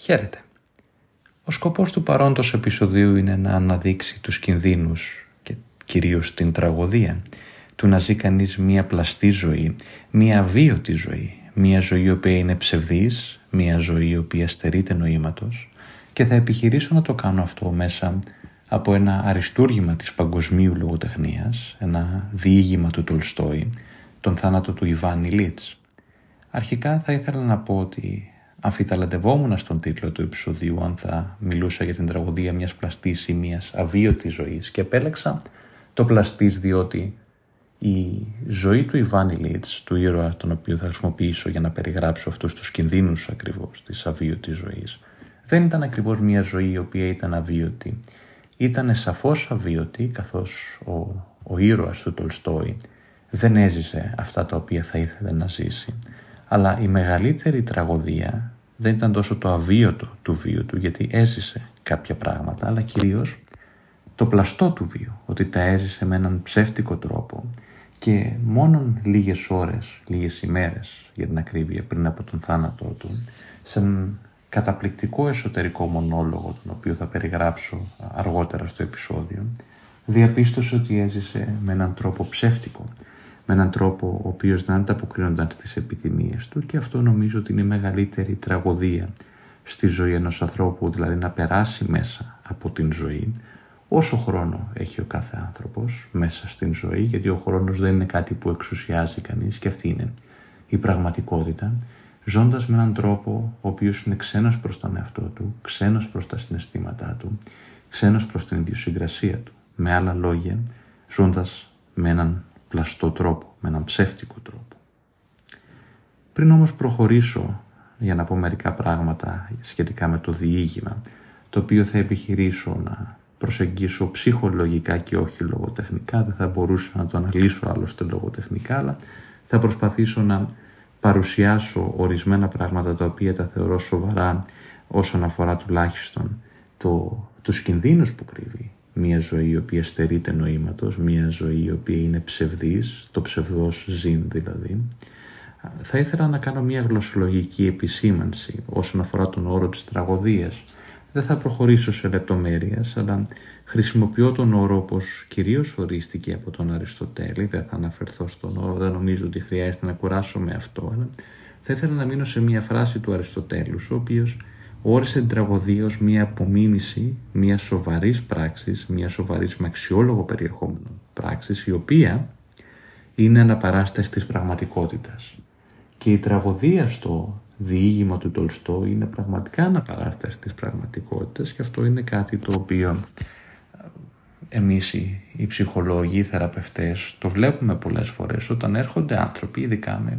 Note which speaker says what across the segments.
Speaker 1: Χαίρετε. Ο σκοπός του παρόντος επεισοδίου είναι να αναδείξει τους κινδύνους και κυρίως την τραγωδία του να ζει κανείς μία πλαστή ζωή, μία αβίωτη ζωή, μία ζωή η οποία είναι ψευδής, μία ζωή η οποία στερείται νοήματος και θα επιχειρήσω να το κάνω αυτό μέσα από ένα αριστούργημα της παγκοσμίου λογοτεχνίας, ένα διήγημα του Τολστόη, τον θάνατο του Ιβάν Ηλίτς. Αρχικά θα ήθελα να πω ότι αμφιταλαντευόμουν στον τίτλο του επεισοδίου αν θα μιλούσα για την τραγωδία μιας πλαστής ή μιας αβίωτης ζωής και επέλεξα το πλαστής διότι η ζωή του Ιβάν Ηλίτς, του ήρωα τον οποίο θα χρησιμοποιήσω για να περιγράψω αυτούς τους κινδύνους ακριβώς της αβίωτης ζωής, δεν ήταν ακριβώς μια ζωή η οποία ήταν αβίωτη. Ήταν σαφώς αβίωτη καθώς ο, ο ήρωας του Τολστόη δεν έζησε αυτά τα οποία θα ήθελε να ζήσει. Αλλά η μεγαλύτερη τραγωδία δεν ήταν τόσο το αβίωτο του βίου του, γιατί έζησε κάποια πράγματα, αλλά κυρίως το πλαστό του βίου, ότι τα έζησε με έναν ψεύτικο τρόπο και μόνον λίγες ώρες, λίγες ημέρες για την ακρίβεια πριν από τον θάνατό του, σε έναν καταπληκτικό εσωτερικό μονόλογο, τον οποίο θα περιγράψω αργότερα στο επεισόδιο, διαπίστωσε ότι έζησε με έναν τρόπο ψεύτικο, με έναν τρόπο ο οποίος δεν ανταποκρίνονταν στις επιθυμίες του και αυτό νομίζω ότι είναι η μεγαλύτερη τραγωδία στη ζωή ενός ανθρώπου, δηλαδή να περάσει μέσα από την ζωή όσο χρόνο έχει ο κάθε άνθρωπος μέσα στην ζωή, γιατί ο χρόνος δεν είναι κάτι που εξουσιάζει κανείς και αυτή είναι η πραγματικότητα, ζώντας με έναν τρόπο ο οποίος είναι ξένος προς τον εαυτό του, ξένος προς τα συναισθήματά του, ξένος προς την ιδιοσυγκρασία του. Με άλλα λόγια, ζώντας με έναν πλαστό τρόπο, με έναν ψεύτικο τρόπο. Πριν όμως προχωρήσω για να πω μερικά πράγματα σχετικά με το διήγημα, το οποίο θα επιχειρήσω να προσεγγίσω ψυχολογικά και όχι λογοτεχνικά, δεν θα μπορούσα να το αναλύσω άλλωστε λογοτεχνικά, αλλά θα προσπαθήσω να παρουσιάσω ορισμένα πράγματα τα οποία τα θεωρώ σοβαρά όσον αφορά τουλάχιστον το, τους κινδύνους που κρύβει μια ζωή η οποία στερείται νοήματος, μια ζωή η οποία είναι ψευδής, το ψευδός ζήν δηλαδή. Θα ήθελα να κάνω μια γλωσσολογική επισήμανση όσον αφορά τον όρο της τραγωδίας. Δεν θα προχωρήσω σε λεπτομέρειες, αλλά χρησιμοποιώ τον όρο όπως κυρίως ορίστηκε από τον Αριστοτέλη, δεν θα αναφερθώ στον όρο, δεν νομίζω ότι χρειάζεται να κουράσω με αυτό, αλλά θα ήθελα να μείνω σε μια φράση του Αριστοτέλους, ο οποίος όρισε την τραγωδία ως μια απομίμηση μιας σοβαρής πράξης, μιας σοβαρής με αξιόλογο περιεχόμενο πράξης, η οποία είναι αναπαράσταση της πραγματικότητας. Και η τραγωδία στο διήγημα του Τολστό είναι πραγματικά αναπαράσταση της πραγματικότητας και αυτό είναι κάτι το οποίο ε, εμείς οι, οι ψυχολόγοι, οι θεραπευτές το βλέπουμε πολλές φορές όταν έρχονται άνθρωποι ειδικά με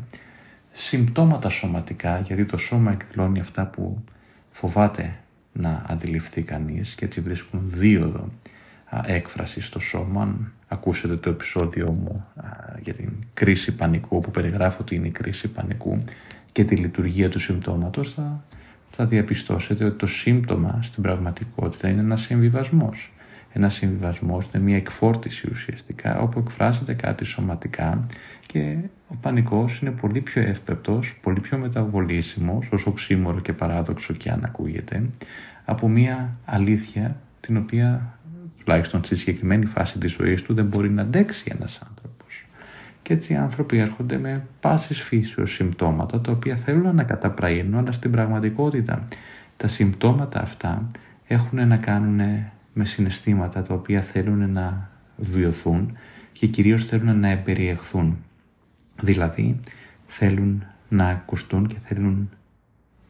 Speaker 1: συμπτώματα σωματικά γιατί το σώμα εκδηλώνει αυτά που φοβάται να αντιληφθεί κανείς και έτσι βρίσκουν δίωδο έκφραση στο σώμα. Αν ακούσετε το επεισόδιο μου για την κρίση πανικού που περιγράφω ότι είναι η κρίση πανικού και τη λειτουργία του συμπτώματος θα, θα διαπιστώσετε ότι το σύμπτωμα στην πραγματικότητα είναι ένας συμβιβασμός. Ένα συμβιβασμό είναι μια εκφόρτιση ουσιαστικά όπου εκφράζεται κάτι σωματικά και ο πανικός είναι πολύ πιο εύπεπτος, πολύ πιο μεταβολήσιμος, όσο ξύμορο και παράδοξο και αν ακούγεται, από μια αλήθεια την οποία τουλάχιστον στη συγκεκριμένη φάση της ζωής του δεν μπορεί να αντέξει ένας άνθρωπος. Και έτσι οι άνθρωποι έρχονται με πάσης φύσεως συμπτώματα τα οποία θέλουν να καταπραίνουν αλλά στην πραγματικότητα τα συμπτώματα αυτά έχουν να κάνουν με συναισθήματα τα οποία θέλουν να βιωθούν και κυρίως θέλουν να εμπεριεχθούν. Δηλαδή θέλουν να ακουστούν και θέλουν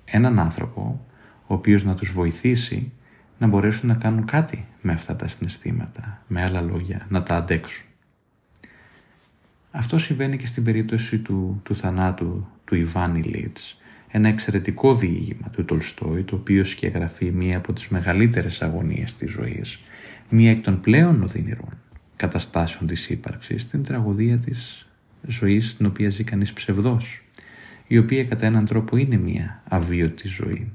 Speaker 1: έναν άνθρωπο ο οποίος να τους βοηθήσει να μπορέσουν να κάνουν κάτι με αυτά τα συναισθήματα, με άλλα λόγια, να τα αντέξουν. Αυτό συμβαίνει και στην περίπτωση του, του θανάτου του Ιβάνι Λίτς, ένα εξαιρετικό διήγημα του Τολστόη, το οποίο σκεγγραφεί μία από τις μεγαλύτερες αγωνίες της ζωής, μία εκ των πλέον οδυνηρών καταστάσεων της ύπαρξης, την τραγωδία της ζωής στην οποία ζει κανείς ψευδός, η οποία κατά έναν τρόπο είναι μία αβίωτη ζωή,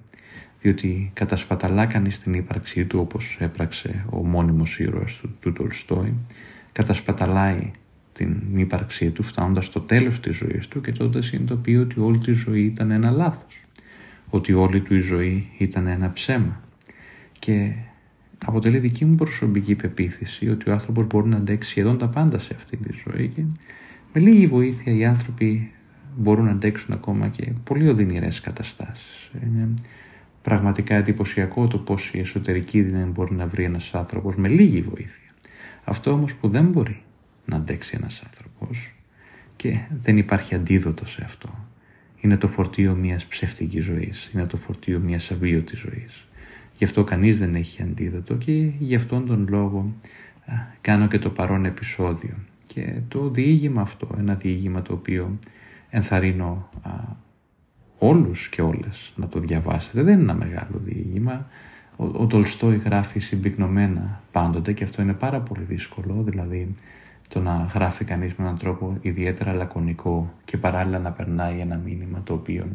Speaker 1: διότι κατασπαταλά κανείς την ύπαρξή του όπως έπραξε ο μόνιμος ήρωας του, του Τολστόη, κατασπαταλάει την ύπαρξή του φτάνοντας στο τέλος της ζωής του και τότε συνειδητοποιεί ότι όλη τη ζωή ήταν ένα λάθος. ότι όλη του η ζωή ήταν ένα ψέμα και αποτελεί δική μου προσωπική πεποίθηση ότι ο άνθρωπος μπορεί να αντέξει σχεδόν τα πάντα σε αυτή τη ζωή και με λίγη βοήθεια οι άνθρωποι μπορούν να αντέξουν ακόμα και πολύ οδυνηρές καταστάσεις. Είναι πραγματικά εντυπωσιακό το πώς η εσωτερική δύναμη μπορεί να βρει ένας άνθρωπος με λίγη βοήθεια. Αυτό όμως που δεν μπορεί να αντέξει ένας άνθρωπος και δεν υπάρχει αντίδοτο σε αυτό. Είναι το φορτίο μιας ψεύτικης ζωής, είναι το φορτίο μιας αβίωτης ζωής. Γι' αυτό κανείς δεν έχει αντίδοτο και γι' αυτόν τον λόγο κάνω και το παρόν επεισόδιο. Και το διήγημα αυτό, ένα διήγημα το οποίο ενθαρρύνω α, όλους και όλες να το διαβάσετε. Δεν είναι ένα μεγάλο διήγημα. Ο, ο Τολστόη γράφει συμπυκνωμένα πάντοτε και αυτό είναι πάρα πολύ δύσκολο, δηλαδή το να γράφει κανείς με έναν τρόπο ιδιαίτερα λακωνικό και παράλληλα να περνάει ένα μήνυμα το οποίο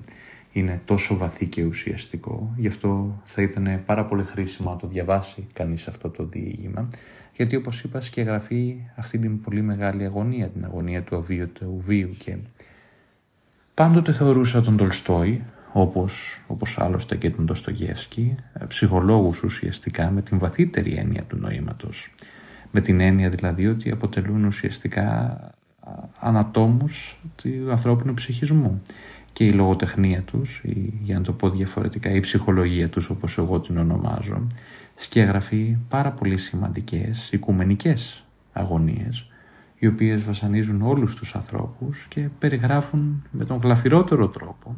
Speaker 1: είναι τόσο βαθύ και ουσιαστικό. Γι' αυτό θα ήταν πάρα πολύ χρήσιμο να το διαβάσει κανείς αυτό το διήγημα, γιατί όπως είπα σκεγγραφεί αυτή την πολύ μεγάλη αγωνία, την αγωνία του αβίωτου βίου και πάντοτε θεωρούσα τον Τολστόη, όπως, όπως άλλωστε και τον Ντοστογεύσκη, ψυχολόγους ουσιαστικά με την βαθύτερη έννοια του νοήματος. Με την έννοια δηλαδή ότι αποτελούν ουσιαστικά ανατόμους του ανθρώπινου ψυχισμού. Και η λογοτεχνία τους, η, για να το πω διαφορετικά, η ψυχολογία τους όπως εγώ την ονομάζω, σκιαγραφεί πάρα πολύ σημαντικές οικουμενικές αγωνίες, οι οποίες βασανίζουν όλους τους ανθρώπους και περιγράφουν με τον γλαφυρότερο τρόπο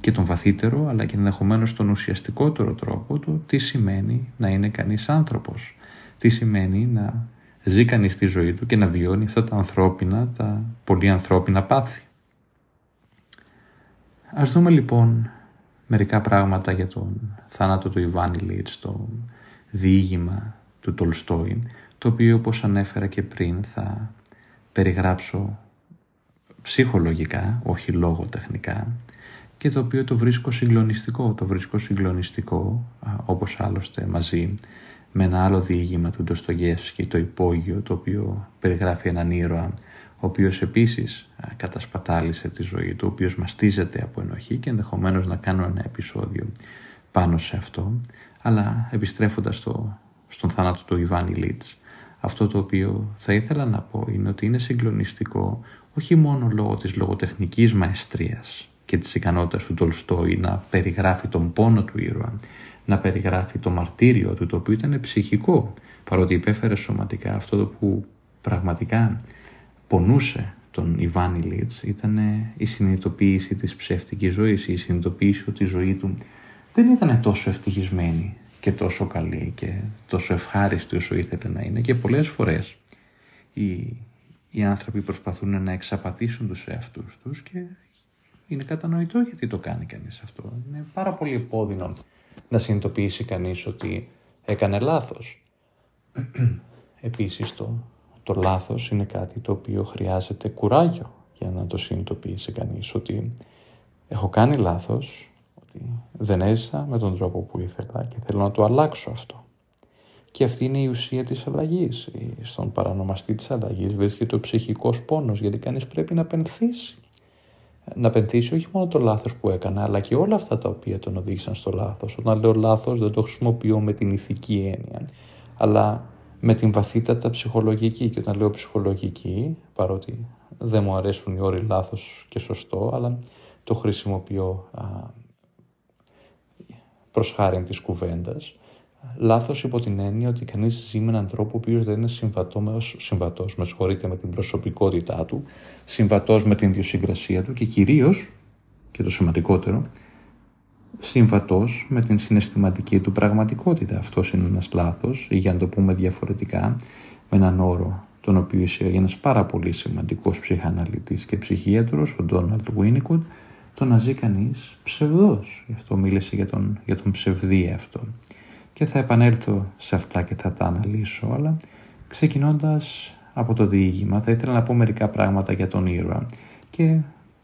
Speaker 1: και τον βαθύτερο αλλά και ενδεχομένως τον ουσιαστικότερο τρόπο το τι σημαίνει να είναι κανείς άνθρωπος, τι σημαίνει να ζει κανείς τη ζωή του και να βιώνει αυτά τα ανθρώπινα, τα πολύ ανθρώπινα πάθη. Ας δούμε λοιπόν μερικά πράγματα για τον θάνατο του Ιβάνι Λίτς, το διήγημα του Τολστόη, το οποίο όπως ανέφερα και πριν θα περιγράψω ψυχολογικά, όχι λογοτεχνικά, και το οποίο το βρίσκω συγκλονιστικό. Το βρίσκω συγκλονιστικό, όπως άλλωστε μαζί με ένα άλλο διήγημα του Ντοστογεύσκη, το υπόγειο, το οποίο περιγράφει έναν ήρωα ο οποίος επίσης κατασπατάλησε τη ζωή του, ο οποίος μαστίζεται από ενοχή και ενδεχομένως να κάνω ένα επεισόδιο πάνω σε αυτό. Αλλά επιστρέφοντας στο, στον θάνατο του Ιβάνι Λίτς, αυτό το οποίο θα ήθελα να πω είναι ότι είναι συγκλονιστικό όχι μόνο λόγω της λογοτεχνικής μαεστρίας και της ικανότητας του Τολστόη να περιγράφει τον πόνο του ήρωα, να περιγράφει το μαρτύριο του, το οποίο ήταν ψυχικό, παρότι υπέφερε σωματικά. Αυτό που πραγματικά πονούσε τον Ιβάνι Λίτς ήταν η συνειδητοποίηση της ψεύτικης ζωής, η συνειδητοποίηση ότι η ζωή του δεν ήταν τόσο ευτυχισμένη και τόσο καλή και τόσο ευχάριστη όσο ήθελε να είναι. Και πολλές φορές οι, οι άνθρωποι προσπαθούν να εξαπατήσουν τους εαυτούς τους και είναι κατανοητό γιατί το κάνει κανείς αυτό. Είναι πάρα πολύ επώδυνο να συνειδητοποιήσει κανείς ότι έκανε λάθος. Επίσης το το λάθος είναι κάτι το οποίο χρειάζεται κουράγιο για να το συνειδητοποιήσει κανείς ότι έχω κάνει λάθος, ότι δεν έζησα με τον τρόπο που ήθελα και θέλω να το αλλάξω αυτό. Και αυτή είναι η ουσία της αλλαγής. Στον παρανομαστή της αλλαγής βρίσκεται ο ψυχικός πόνος γιατί κανείς πρέπει να πενθήσει. Να πενθήσει όχι μόνο το λάθος που έκανα αλλά και όλα αυτά τα οποία τον οδήγησαν στο λάθος. Όταν λέω λάθος δεν το χρησιμοποιώ με την ηθική έννοια αλλά με την βαθύτατα ψυχολογική. Και όταν λέω ψυχολογική, παρότι δεν μου αρέσουν οι όροι λάθος και σωστό, αλλά το χρησιμοποιώ α, προς χάρη της κουβέντας, λάθος υπό την έννοια ότι κανείς ζει με έναν τρόπο ο οποίος δεν είναι συμβατός, συμβατός με συγχωρείτε με την προσωπικότητά του, συμβατός με την ιδιοσυγκρασία του και κυρίως, και το σημαντικότερο, συμβατός με την συναισθηματική του πραγματικότητα. Αυτός είναι ένας λάθος ή για να το πούμε διαφορετικά με έναν όρο τον οποίο εισήγαγε ένας πάρα πολύ σημαντικός ψυχαναλυτής και ψυχίατρος, ο Ντόναλτ Βίνικουτ, το να ζει κανείς ψευδός. Γι' αυτό μίλησε για τον, για τον ψευδή αυτό. Και θα επανέλθω σε αυτά και θα τα αναλύσω, αλλά ξεκινώντας από το διήγημα θα ήθελα να πω μερικά πράγματα για τον ήρωα και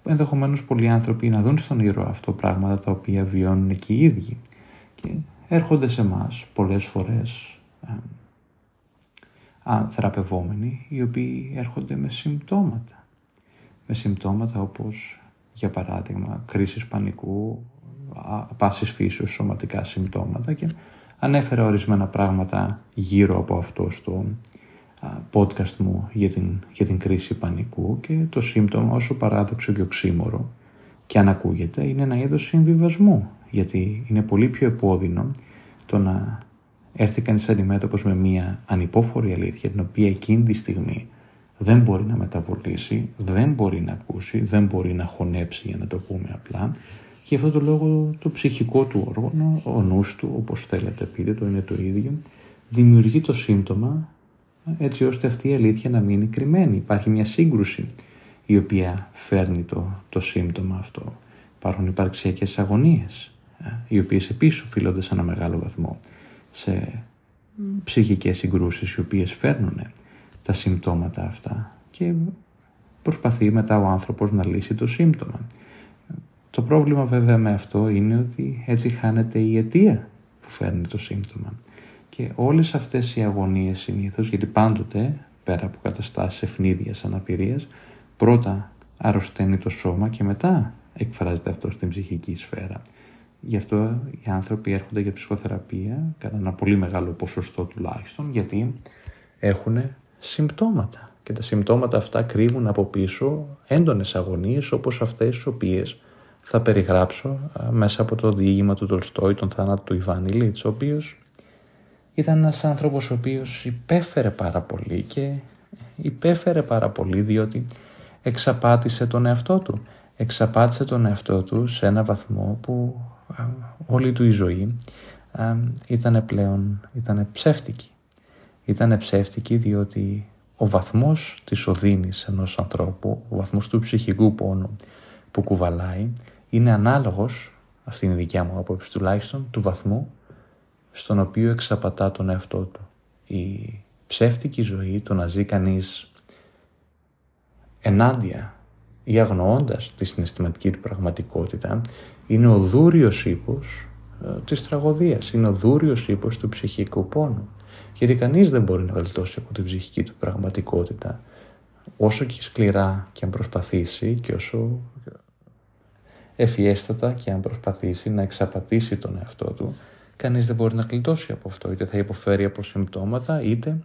Speaker 1: ενδεχομένως πολλοί άνθρωποι να δουν στον ήρωα αυτό πράγματα τα οποία βιώνουν και οι ίδιοι. Και έρχονται σε εμάς πολλές φορές ε, θεραπευόμενοι οι οποίοι έρχονται με συμπτώματα. Με συμπτώματα όπως για παράδειγμα κρίσεις πανικού, πάσης φύσεως σωματικά συμπτώματα και ανέφερε ορισμένα πράγματα γύρω από αυτό στο podcast μου για την, για την κρίση πανικού και το σύμπτωμα όσο παράδοξο και οξύμορο και αν ακούγεται είναι ένα είδος συμβιβασμού γιατί είναι πολύ πιο επώδυνο το να έρθει κανείς αντιμέτωπος με μια ανυπόφορη αλήθεια την οποία εκείνη τη στιγμή δεν μπορεί να μεταβολήσει, δεν μπορεί να ακούσει, δεν μπορεί να χωνέψει για να το πούμε απλά και αυτό το λόγο το ψυχικό του όργανο, ο νους του όπως θέλετε πείτε το είναι το ίδιο, δημιουργεί το σύμπτωμα έτσι ώστε αυτή η αλήθεια να μείνει κρυμμένη. Υπάρχει μια σύγκρουση η οποία φέρνει το, το σύμπτωμα αυτό. Υπάρχουν υπαρξιακές αγωνίες ε, οι οποίες επίσης οφείλονται σε ένα μεγάλο βαθμό σε ψυχικές συγκρούσεις οι οποίες φέρνουν τα συμπτώματα αυτά και προσπαθεί μετά ο άνθρωπος να λύσει το σύμπτωμα. Το πρόβλημα βέβαια με αυτό είναι ότι έτσι χάνεται η αιτία που φέρνει το σύμπτωμα. Και όλες αυτές οι αγωνίες συνήθως, γιατί πάντοτε πέρα από καταστάσεις ευνίδιας αναπηρίας, πρώτα αρρωσταίνει το σώμα και μετά εκφράζεται αυτό στην ψυχική σφαίρα. Γι' αυτό οι άνθρωποι έρχονται για ψυχοθεραπεία, κατά ένα πολύ μεγάλο ποσοστό τουλάχιστον, γιατί έχουν συμπτώματα. Και τα συμπτώματα αυτά κρύβουν από πίσω έντονες αγωνίες όπως αυτές τις οποίες θα περιγράψω μέσα από το διήγημα του Τολστόη, τον θάνατο του Ιβάν Ηλίτς, ο οποίος ήταν ένας άνθρωπος ο οποίος υπέφερε πάρα πολύ και υπέφερε πάρα πολύ διότι εξαπάτησε τον εαυτό του. Εξαπάτησε τον εαυτό του σε ένα βαθμό που όλη του η ζωή ήταν πλέον ήταν ψεύτικη. Ήταν ψεύτικη διότι ο βαθμός της οδύνης ενός ανθρώπου, ο βαθμός του ψυχικού πόνου που κουβαλάει είναι ανάλογος, αυτή είναι η δικιά μου άποψη τουλάχιστον, του βαθμού στον οποίο εξαπατά τον εαυτό του. Η ψεύτικη ζωή, το να ζει κανείς ενάντια ή αγνοώντας τη συναισθηματική του πραγματικότητα, είναι ο δούριος ύπος ε, της τραγωδίας, είναι ο δούριος ύπος του ψυχικού πόνου. Γιατί κανείς δεν μπορεί να βελτώσει από την ψυχική του πραγματικότητα, όσο και σκληρά και αν προσπαθήσει και όσο ευφιέστατα και αν προσπαθήσει να εξαπατήσει τον εαυτό του, κανείς δεν μπορεί να κλειτώσει από αυτό. Είτε θα υποφέρει από συμπτώματα, είτε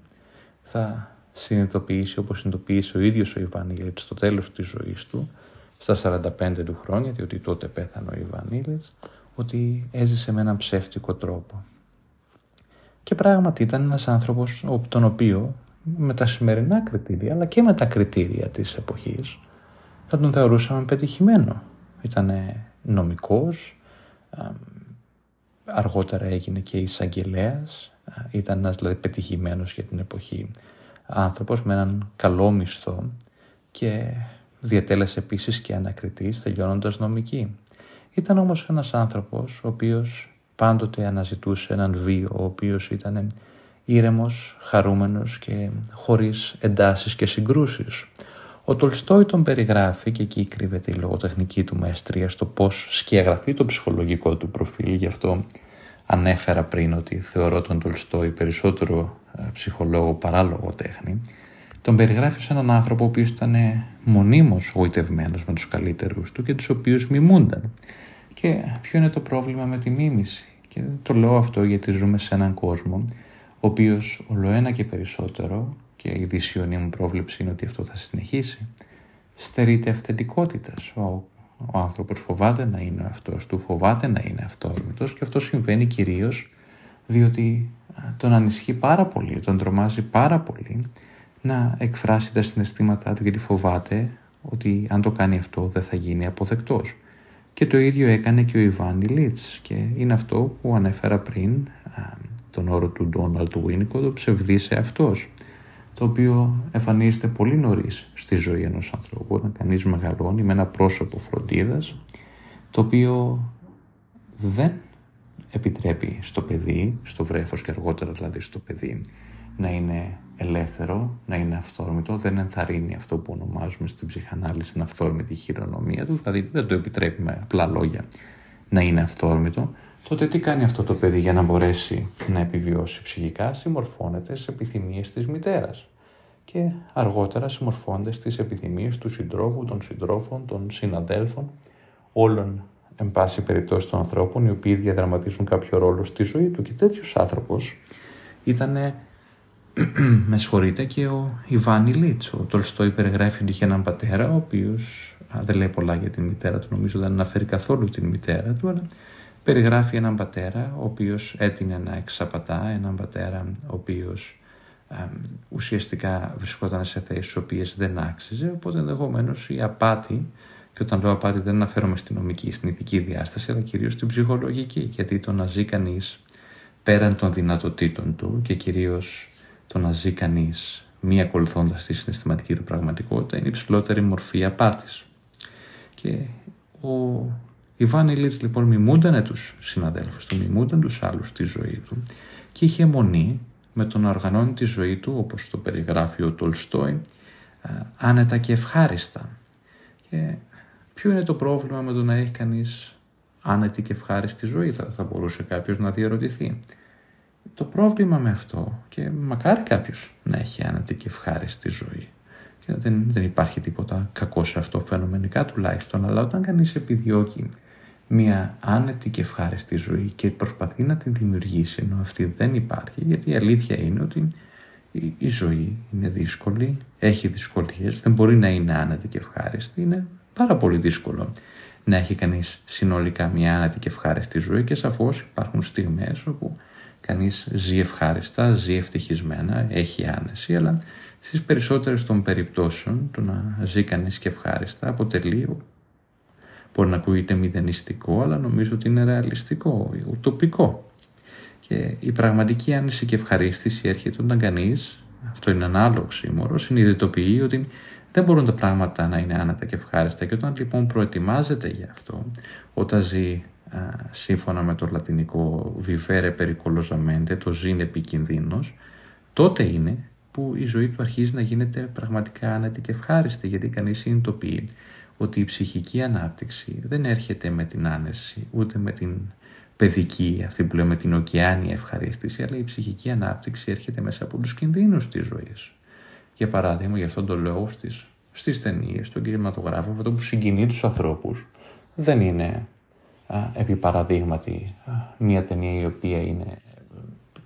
Speaker 1: θα συνειδητοποιήσει όπως συνειδητοποίησε ο ίδιος ο Ιβανίλητς στο τέλος της ζωής του, στα 45 του χρόνια, διότι τότε πέθανε ο Ιβανίλητς, ότι έζησε με έναν ψεύτικο τρόπο. Και πράγματι ήταν ένας άνθρωπος τον οποίο με τα σημερινά κριτήρια αλλά και με τα κριτήρια της εποχής θα τον θεωρούσαμε πετυχημένο. Ήταν νομικός, αργότερα έγινε και εισαγγελέας. ήταν ένας δηλαδή πετυχημένος για την εποχή άνθρωπος με έναν καλό μισθό και διατέλεσε επίσης και ανακριτής τελειώνοντας νομική. Ήταν όμως ένας άνθρωπος ο οποίος πάντοτε αναζητούσε έναν βίο, ο οποίος ήταν ήρεμος, χαρούμενος και χωρίς εντάσεις και συγκρούσεις. Ο Τολστόη τον περιγράφει και εκεί κρύβεται η λογοτεχνική του μαέστρια στο πώς σκιαγραφεί το ψυχολογικό του προφίλ. Γι' αυτό ανέφερα πριν ότι θεωρώ τον Τολστόη περισσότερο ε, ψυχολόγο παρά λογοτέχνη. Τον περιγράφει ως έναν άνθρωπο ο οποίος ήταν μονίμως γοητευμένος με τους καλύτερους του και τους οποίους μιμούνταν. Και ποιο είναι το πρόβλημα με τη μίμηση; Και το λέω αυτό γιατί ζούμε σε έναν κόσμο ο οποίος ολοένα και περισσότερο και η δυσιονή μου πρόβλεψη είναι ότι αυτό θα συνεχίσει στερείται αυθεντικότητας. Ο, ο άνθρωπος φοβάται να είναι αυτός του, φοβάται να είναι αυτόρμητος και αυτό συμβαίνει κυρίως διότι τον ανισχύει πάρα πολύ, τον τρομάζει πάρα πολύ να εκφράσει τα συναισθήματά του γιατί φοβάται ότι αν το κάνει αυτό δεν θα γίνει αποδεκτός. Και το ίδιο έκανε και ο Ιβάν Λίτς και είναι αυτό που ανέφερα πριν τον όρο του Ντόναλτ Βίνικο, το ψευδής αυτός το οποίο εμφανίζεται πολύ νωρίς στη ζωή ενός ανθρώπου, όταν κανείς μεγαλώνει με ένα πρόσωπο φροντίδας, το οποίο δεν επιτρέπει στο παιδί, στο βρέφος και αργότερα δηλαδή στο παιδί, να είναι ελεύθερο, να είναι αυθόρμητο, δεν ενθαρρύνει αυτό που ονομάζουμε στην ψυχανάλυση την αυθόρμητη χειρονομία του, δηλαδή δεν το επιτρέπει με απλά λόγια να είναι αυθόρμητο, τότε τι κάνει αυτό το παιδί για να μπορέσει να επιβιώσει ψυχικά, συμμορφώνεται στις επιθυμίες της μητέρας. Και αργότερα συμμορφώνεται στις επιθυμίες του συντρόφου, των συντρόφων, των συναδέλφων, όλων εν πάση περιπτώσει των ανθρώπων οι οποίοι διαδραματίζουν κάποιο ρόλο στη ζωή του. Και τέτοιος άνθρωπος ήταν με συγχωρείτε και ο Ιβάνι Λίτς. Ο Τολστόι περιγράφει ότι είχε έναν πατέρα ο οποίος δεν λέει πολλά για την μητέρα του νομίζω δεν αναφέρει καθόλου την μητέρα του αλλά περιγράφει έναν πατέρα ο οποίος έτεινε να εξαπατά έναν πατέρα ο οποίος ουσιαστικά βρισκόταν σε θέσεις οποίες δεν άξιζε οπότε ενδεχομένως η απάτη και όταν λέω απάτη δεν αναφέρομαι στην νομική, στην ηθική διάσταση, αλλά κυρίως στην ψυχολογική. Γιατί το να ζει κανείς πέραν των δυνατοτήτων του και κυρίως το να ζει κανείς μη ακολουθώντας τη συναισθηματική του πραγματικότητα είναι η ψηλότερη μορφή απάτης. Και ο Ιβάν Ηλίτς λοιπόν μιμούνταν τους συναδέλφους του, μιμούνταν τους άλλους στη ζωή του και είχε μονή με το να οργανώνει τη ζωή του όπως το περιγράφει ο Τολστόι άνετα και ευχάριστα. Και Ποιο είναι το πρόβλημα με το να έχει κανείς άνετη και ευχάριστη ζωή, θα, θα μπορούσε κάποιος να διαρωτηθεί. Το πρόβλημα με αυτό, και μακάρι κάποιος να έχει άνετη και ευχάριστη ζωή, και δεν, δεν υπάρχει τίποτα κακό σε αυτό φαινομενικά τουλάχιστον, αλλά όταν κανείς επιδιώκει μια άνετη και ευχάριστη ζωή και προσπαθεί να την δημιουργήσει ενώ αυτή δεν υπάρχει, γιατί η αλήθεια είναι ότι η, η ζωή είναι δύσκολη, έχει δυσκολίες, δεν μπορεί να είναι άνετη και ευχάριστη, είναι πάρα πολύ δύσκολο να έχει κανείς συνολικά μια άνετη και ευχάριστη ζωή και σαφώς υπάρχουν στιγμές όπου κανείς ζει ευχάριστα, ζει ευτυχισμένα, έχει άνεση, αλλά στις περισσότερες των περιπτώσεων το να ζει κανείς και ευχάριστα αποτελεί μπορεί να ακούγεται μηδενιστικό, αλλά νομίζω ότι είναι ρεαλιστικό, ουτοπικό. Και η πραγματική άνεση και ευχαρίστηση έρχεται όταν κανείς, αυτό είναι ένα άλλο οξύμορο, συνειδητοποιεί ότι δεν μπορούν τα πράγματα να είναι άνετα και ευχάριστα. Και όταν λοιπόν προετοιμάζεται για αυτό, όταν ζει α, σύμφωνα με το λατινικό vivere pericolosamente, το ζει επικίνδυνος, τότε είναι που η ζωή του αρχίζει να γίνεται πραγματικά άνετη και ευχάριστη, γιατί κανείς συνειδητοποιεί ότι η ψυχική ανάπτυξη δεν έρχεται με την άνεση, ούτε με την παιδική, αυτή που λέμε την ωκεάνια ευχαρίστηση, αλλά η ψυχική ανάπτυξη έρχεται μέσα από τους κινδύνους της ζωής. Για παράδειγμα, γι' αυτόν τον λόγο στις, στις ταινίες, στον κινηματογράφο, αυτό που συγκινεί τους ανθρώπους δεν είναι α, επί παραδείγματι μια ταινία η οποία είναι,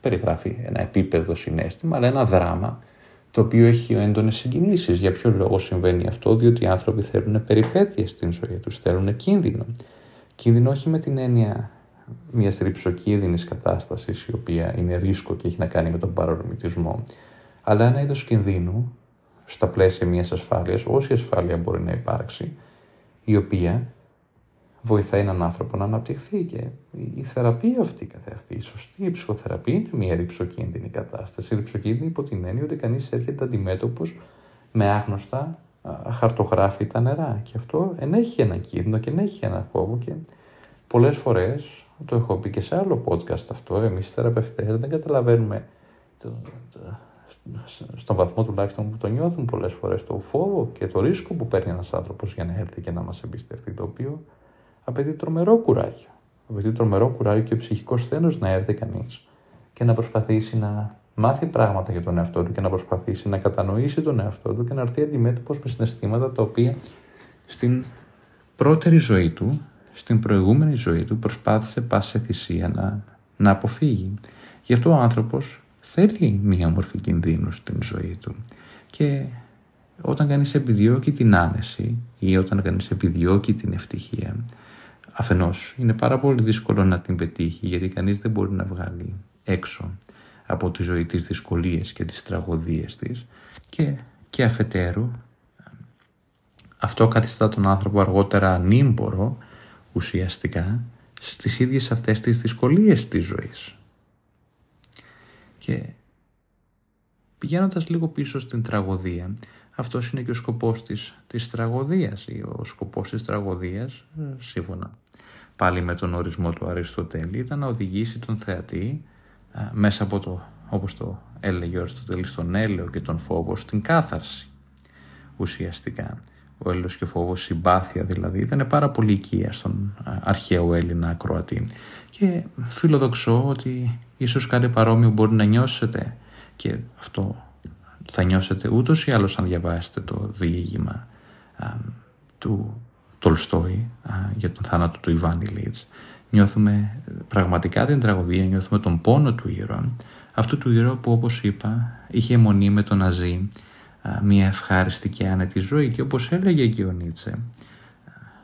Speaker 1: περιγράφει ένα επίπεδο συνέστημα, αλλά ένα δράμα το οποίο έχει έντονες συγκινήσεις. Για ποιο λόγο συμβαίνει αυτό, διότι οι άνθρωποι θέλουν περιπέτειες στην ζωή τους, θέλουν κίνδυνο. Κίνδυνο όχι με την έννοια μιας ρηψοκίνδυνης κατάστασης, η οποία είναι ρίσκο και έχει να κάνει με τον παρορμητισμό, αλλά ένα είδος κινδύνου στα πλαίσια μιας ασφάλειας, όση ασφάλεια μπορεί να υπάρξει, η οποία βοηθάει έναν άνθρωπο να αναπτυχθεί και η θεραπεία αυτή καθεαυτή, η σωστή ψυχοθεραπεία είναι μια ρηψοκίνδυνη κατάσταση. Ρηψοκίνδυνη υπό την έννοια ότι κανείς έρχεται αντιμέτωπος με άγνωστα χαρτογράφητα νερά. Και αυτό ενέχει ένα κίνδυνο και ενέχει ένα φόβο και πολλές φορές, το έχω πει και σε άλλο podcast αυτό, εμείς οι θεραπευτές δεν καταλαβαίνουμε το, στον βαθμό τουλάχιστον που το νιώθουν πολλές φορές το φόβο και το ρίσκο που παίρνει ένας άνθρωπος για να έρθει και να μας εμπιστευτεί, το οποίο απαιτεί τρομερό κουράγιο. Απαιτεί τρομερό κουράγιο και ψυχικός σθένο να έρθει κανείς και να προσπαθήσει να μάθει πράγματα για τον εαυτό του και να προσπαθήσει να κατανοήσει τον εαυτό του και να έρθει αντιμέτωπος με συναισθήματα τα οποία στην πρώτερη ζωή του, στην προηγούμενη ζωή του προσπάθησε πάση θυσία να, να αποφύγει. Γι' αυτό ο άνθρωπος θέλει μία μορφή κινδύνου στην ζωή του. Και όταν κανείς επιδιώκει την άνεση ή όταν κανείς επιδιώκει την ευτυχία, αφενός είναι πάρα πολύ δύσκολο να την πετύχει γιατί κανείς δεν μπορεί να βγάλει έξω από τη ζωή τις δυσκολίες και τις τραγωδίες της και, και αφετέρου αυτό καθιστά τον άνθρωπο αργότερα ανήμπορο ουσιαστικά στις ίδιες αυτές τις δυσκολίες της ζωής. Και πηγαίνοντας λίγο πίσω στην τραγωδία, αυτός είναι και ο σκοπός της, της τραγωδίας. Ο σκοπός της τραγωδίας, ε, σύμφωνα πάλι με τον ορισμό του Αριστοτέλη, ήταν να οδηγήσει τον θεατή ε, μέσα από το, όπως το έλεγε ο Αριστοτέλης, τον έλεο και τον φόβο, στην κάθαρση ουσιαστικά. Ο έλεος και ο φόβος, συμπάθεια δηλαδή, ήταν πάρα πολύ οικία στον ε, αρχαίο Έλληνα ακροατή. Και φιλοδοξώ ότι ίσως κάτι παρόμοιο μπορεί να νιώσετε και αυτό θα νιώσετε ούτως ή άλλως αν διαβάσετε το διήγημα του, Τολστόη για τον θάνατο του Ιβάνι Λίτς. Νιώθουμε πραγματικά την τραγωδία, νιώθουμε τον πόνο του ήρωα. Αυτού του ήρωα που όπως είπα είχε μονή με τον να ζει μια ευχάριστη και άνετη ζωή και όπως έλεγε και ο Νίτσε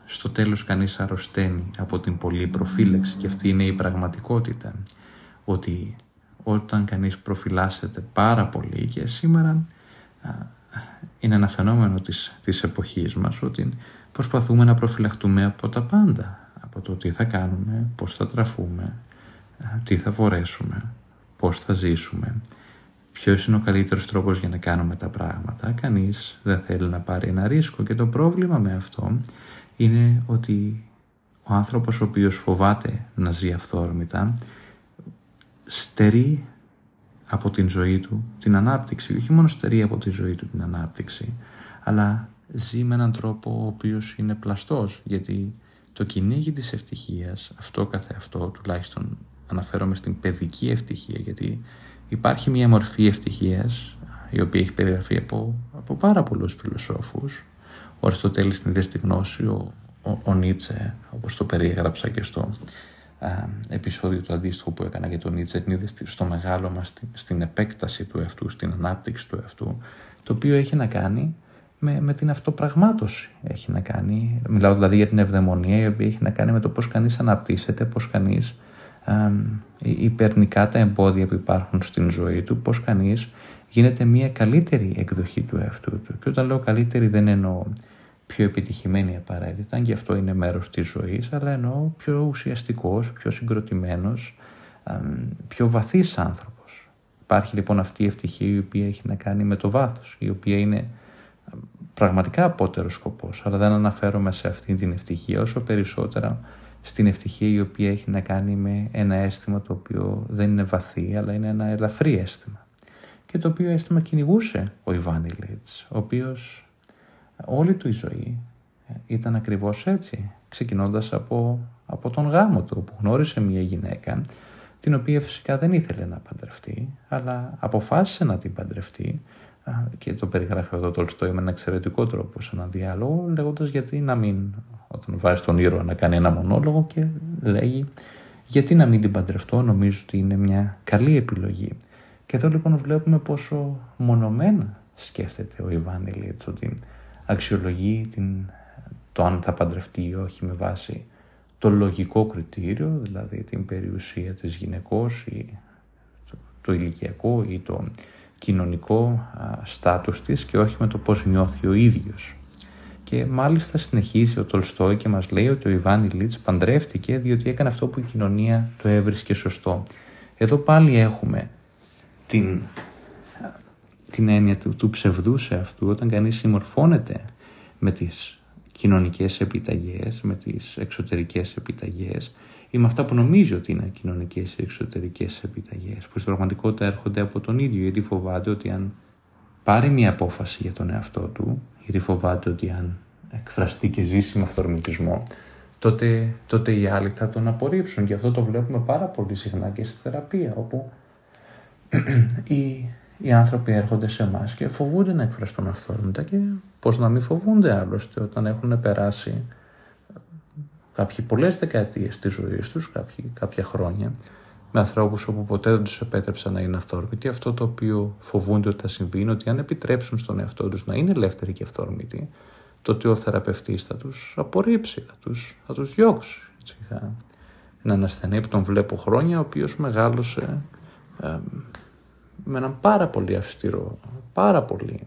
Speaker 1: στο τέλος κανείς αρρωσταίνει από την πολλή προφύλαξη και αυτή είναι η πραγματικότητα ότι όταν κανείς προφυλάσσεται πάρα πολύ και σήμερα είναι ένα φαινόμενο της, της εποχής μας ότι προσπαθούμε να προφυλαχτούμε από τα πάντα από το τι θα κάνουμε, πώς θα τραφούμε, τι θα φορέσουμε, πώς θα ζήσουμε ποιος είναι ο καλύτερος τρόπος για να κάνουμε τα πράγματα; Κανείς δεν θέλει να πάρει ένα ρίσκο και το πρόβλημα με αυτό είναι ότι ο άνθρωπος ο οποίος φοβάται να ζει αυθόρμητα στερεί από την ζωή του την ανάπτυξη. Όχι μόνο στερεί από τη ζωή του την ανάπτυξη, αλλά ζει με έναν τρόπο ο οποίος είναι πλαστός, γιατί το κυνήγι της ευτυχίας, αυτό καθε αυτό, τουλάχιστον αναφέρομαι στην παιδική ευτυχία, γιατί υπάρχει μια μορφή ευτυχίας, η οποία έχει περιγραφεί από, από πάρα πολλούς φιλοσόφους, ο Αριστοτέλης στην στη γνώση, ο, ο, ο Νίτσε, όπως το περιέγραψα και στο α, επεισόδιο του αντίστοιχου που έκανα για τον Νίτσε, την είδε στο μεγάλο μας, στην επέκταση του εαυτού, στην ανάπτυξη του εαυτού, το οποίο έχει να κάνει με, με την αυτοπραγμάτωση. Έχει να κάνει, μιλάω δηλαδή για την ευδαιμονία, η οποία έχει να κάνει με το πώς κανείς αναπτύσσεται, πώς κανείς υπερνικά τα εμπόδια που υπάρχουν στην ζωή του, πώς κανείς γίνεται μια καλύτερη εκδοχή του εαυτού του. Και όταν λέω καλύτερη δεν εννοώ πιο επιτυχημένη απαραίτητα, και αυτό είναι μέρος της ζωής, αλλά εννοώ πιο ουσιαστικός, πιο συγκροτημένος, πιο βαθύς άνθρωπος. Υπάρχει λοιπόν αυτή η ευτυχία η οποία έχει να κάνει με το βάθος, η οποία είναι πραγματικά απότερος σκοπός, αλλά δεν αναφέρομαι σε αυτή την ευτυχία όσο περισσότερα στην ευτυχία η οποία έχει να κάνει με ένα αίσθημα το οποίο δεν είναι βαθύ, αλλά είναι ένα ελαφρύ αίσθημα και το οποίο αίσθημα κυνηγούσε ο Ιβάνι Λίτς, ο οποίος όλη του η ζωή ήταν ακριβώς έτσι, ξεκινώντας από, από τον γάμο του, που γνώρισε μια γυναίκα, την οποία φυσικά δεν ήθελε να παντρευτεί, αλλά αποφάσισε να την παντρευτεί και το περιγράφει εδώ το Τολστόι με ένα εξαιρετικό τρόπο σε ένα διάλογο, λέγοντας γιατί να μην, όταν βάζει τον ήρωα να κάνει ένα μονόλογο και λέγει γιατί να μην την παντρευτώ, νομίζω ότι είναι μια καλή επιλογή. Και εδώ λοιπόν βλέπουμε πόσο μονομένα σκέφτεται ο Ιβάν Ηλίτς ότι αξιολογεί την, το αν θα παντρευτεί ή όχι με βάση το λογικό κριτήριο, δηλαδή την περιουσία της γυναικός ή το, το ηλικιακό ή το κοινωνικό στάτους της και όχι με το πώς νιώθει ο ίδιος. Και μάλιστα συνεχίζει ο Τολστόη και μας λέει ότι ο Ιβάν Ηλίτς παντρεύτηκε διότι έκανε αυτό που η κοινωνία το έβρισκε σωστό. Εδώ πάλι έχουμε την, την έννοια του, του ψευδού σε αυτού όταν κανείς συμμορφώνεται με τις κοινωνικές επιταγές, με τις εξωτερικές επιταγές ή με αυτά που νομίζει ότι είναι κοινωνικές ή εξωτερικές επιταγές που στην πραγματικότητα έρχονται από τον ίδιο γιατί φοβάται ότι αν πάρει μια απόφαση για τον εαυτό του γιατί φοβάται ότι αν εκφραστεί και ζήσει με αυθορμητισμό τότε, τότε οι άλλοι θα τον απορρίψουν. Και αυτό το βλέπουμε πάρα πολύ συχνά και στη θεραπεία όπου οι, οι άνθρωποι έρχονται σε εμάς και φοβούνται να εκφραστούν αυθόρμητα και πώς να μην φοβούνται άλλωστε όταν έχουν περάσει κάποιοι πολλές δεκαετίες της ζωής τους, κάποιοι, κάποια χρόνια, με ανθρώπους όπου ποτέ δεν τους επέτρεψαν να είναι αυθόρμητοι. Αυτό το οποίο φοβούνται ότι θα συμβεί είναι ότι αν επιτρέψουν στον εαυτό τους να είναι ελεύθεροι και αυθόρμητοι, τότε ο θεραπευτής θα τους απορρίψει, θα τους, θα τους διώξει. Έτσι, είχα έναν ασθενή που τον βλέπω χρόνια, ο οποίος μεγάλωσε ε, με έναν πάρα πολύ αυστηρό, πάρα πολύ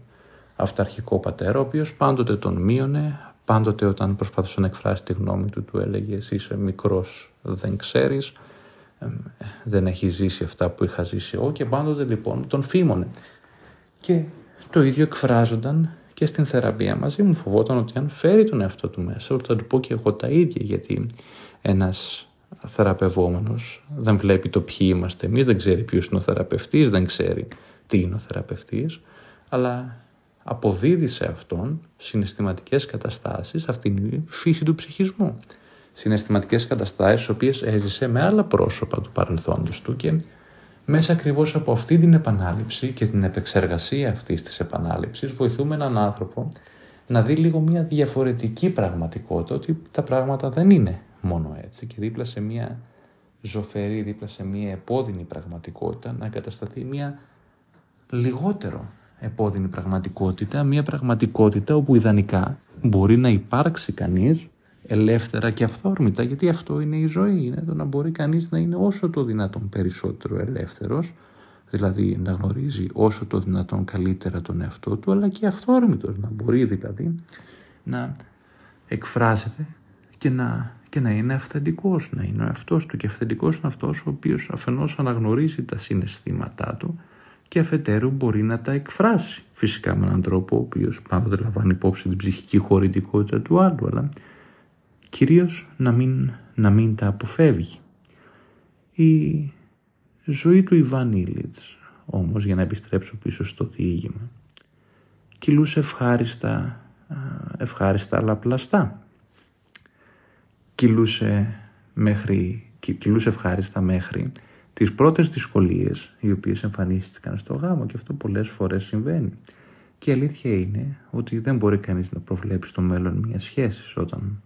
Speaker 1: αυταρχικό πατέρα, ο οποίος πάντοτε τον μείωνε, πάντοτε όταν προσπαθούσε να εκφράσει τη γνώμη του, του έλεγε εσύ είσαι μικρός, δεν ξέρεις, δεν έχει ζήσει αυτά που είχα ζήσει εγώ και πάντοτε λοιπόν τον φήμωνε. Και το ίδιο εκφράζονταν και στην θεραπεία μαζί μου. Φοβόταν ότι αν φέρει τον εαυτό του μέσα, ότι θα του πω και εγώ τα ίδια, γιατί ένας θεραπευόμενος δεν βλέπει το ποιοι είμαστε εμείς, δεν ξέρει ποιος είναι ο θεραπευτής, δεν ξέρει τι είναι ο θεραπευτής, αλλά αποδίδει σε αυτόν συναισθηματικές καταστάσεις, αυτήν η φύση του ψυχισμού. Συναισθηματικές καταστάσεις, οποίες έζησε με άλλα πρόσωπα του παρελθόντος του και μέσα ακριβώς από αυτή την επανάληψη και την επεξεργασία αυτής της επανάληψης βοηθούμε έναν άνθρωπο να δει λίγο μια διαφορετική πραγματικότητα, ότι τα πράγματα δεν είναι μόνο έτσι και δίπλα σε μια ζωφερή, δίπλα σε μια επώδυνη πραγματικότητα να εγκατασταθεί μια λιγότερο επώδυνη πραγματικότητα, μια πραγματικότητα όπου ιδανικά μπορεί να υπάρξει κανείς ελεύθερα και αυθόρμητα, γιατί αυτό είναι η ζωή, είναι το να μπορεί κανείς να είναι όσο το δυνατόν περισσότερο ελεύθερος, δηλαδή να γνωρίζει όσο το δυνατόν καλύτερα τον εαυτό του, αλλά και αυθόρμητος, να μπορεί δηλαδή να εκφράζεται και να, και να είναι αυθεντικός, να είναι ο εαυτός του και αυθεντικός είναι αυτός ο οποίος αφενός αναγνωρίζει τα συναισθήματά του και αφετέρου μπορεί να τα εκφράσει. Φυσικά με έναν τρόπο ο οποίος πάντοτε λαμβάνει υπόψη την ψυχική χωρητικότητα του άλλου, αλλά κυρίως να μην, να μην τα αποφεύγει. Η ζωή του Ιβάν Ήλιτς, όμως για να επιστρέψω πίσω στο διήγημα, κυλούσε ευχάριστα, ευχάριστα αλλά πλαστά. Κυλούσε, μέχρι, κυλούσε ευχάριστα μέχρι τις πρώτες δυσκολίες οι οποίες εμφανίστηκαν στο γάμο και αυτό πολλές φορές συμβαίνει. Και η αλήθεια είναι ότι δεν μπορεί κανείς να προβλέψει το μέλλον μια σχέση όταν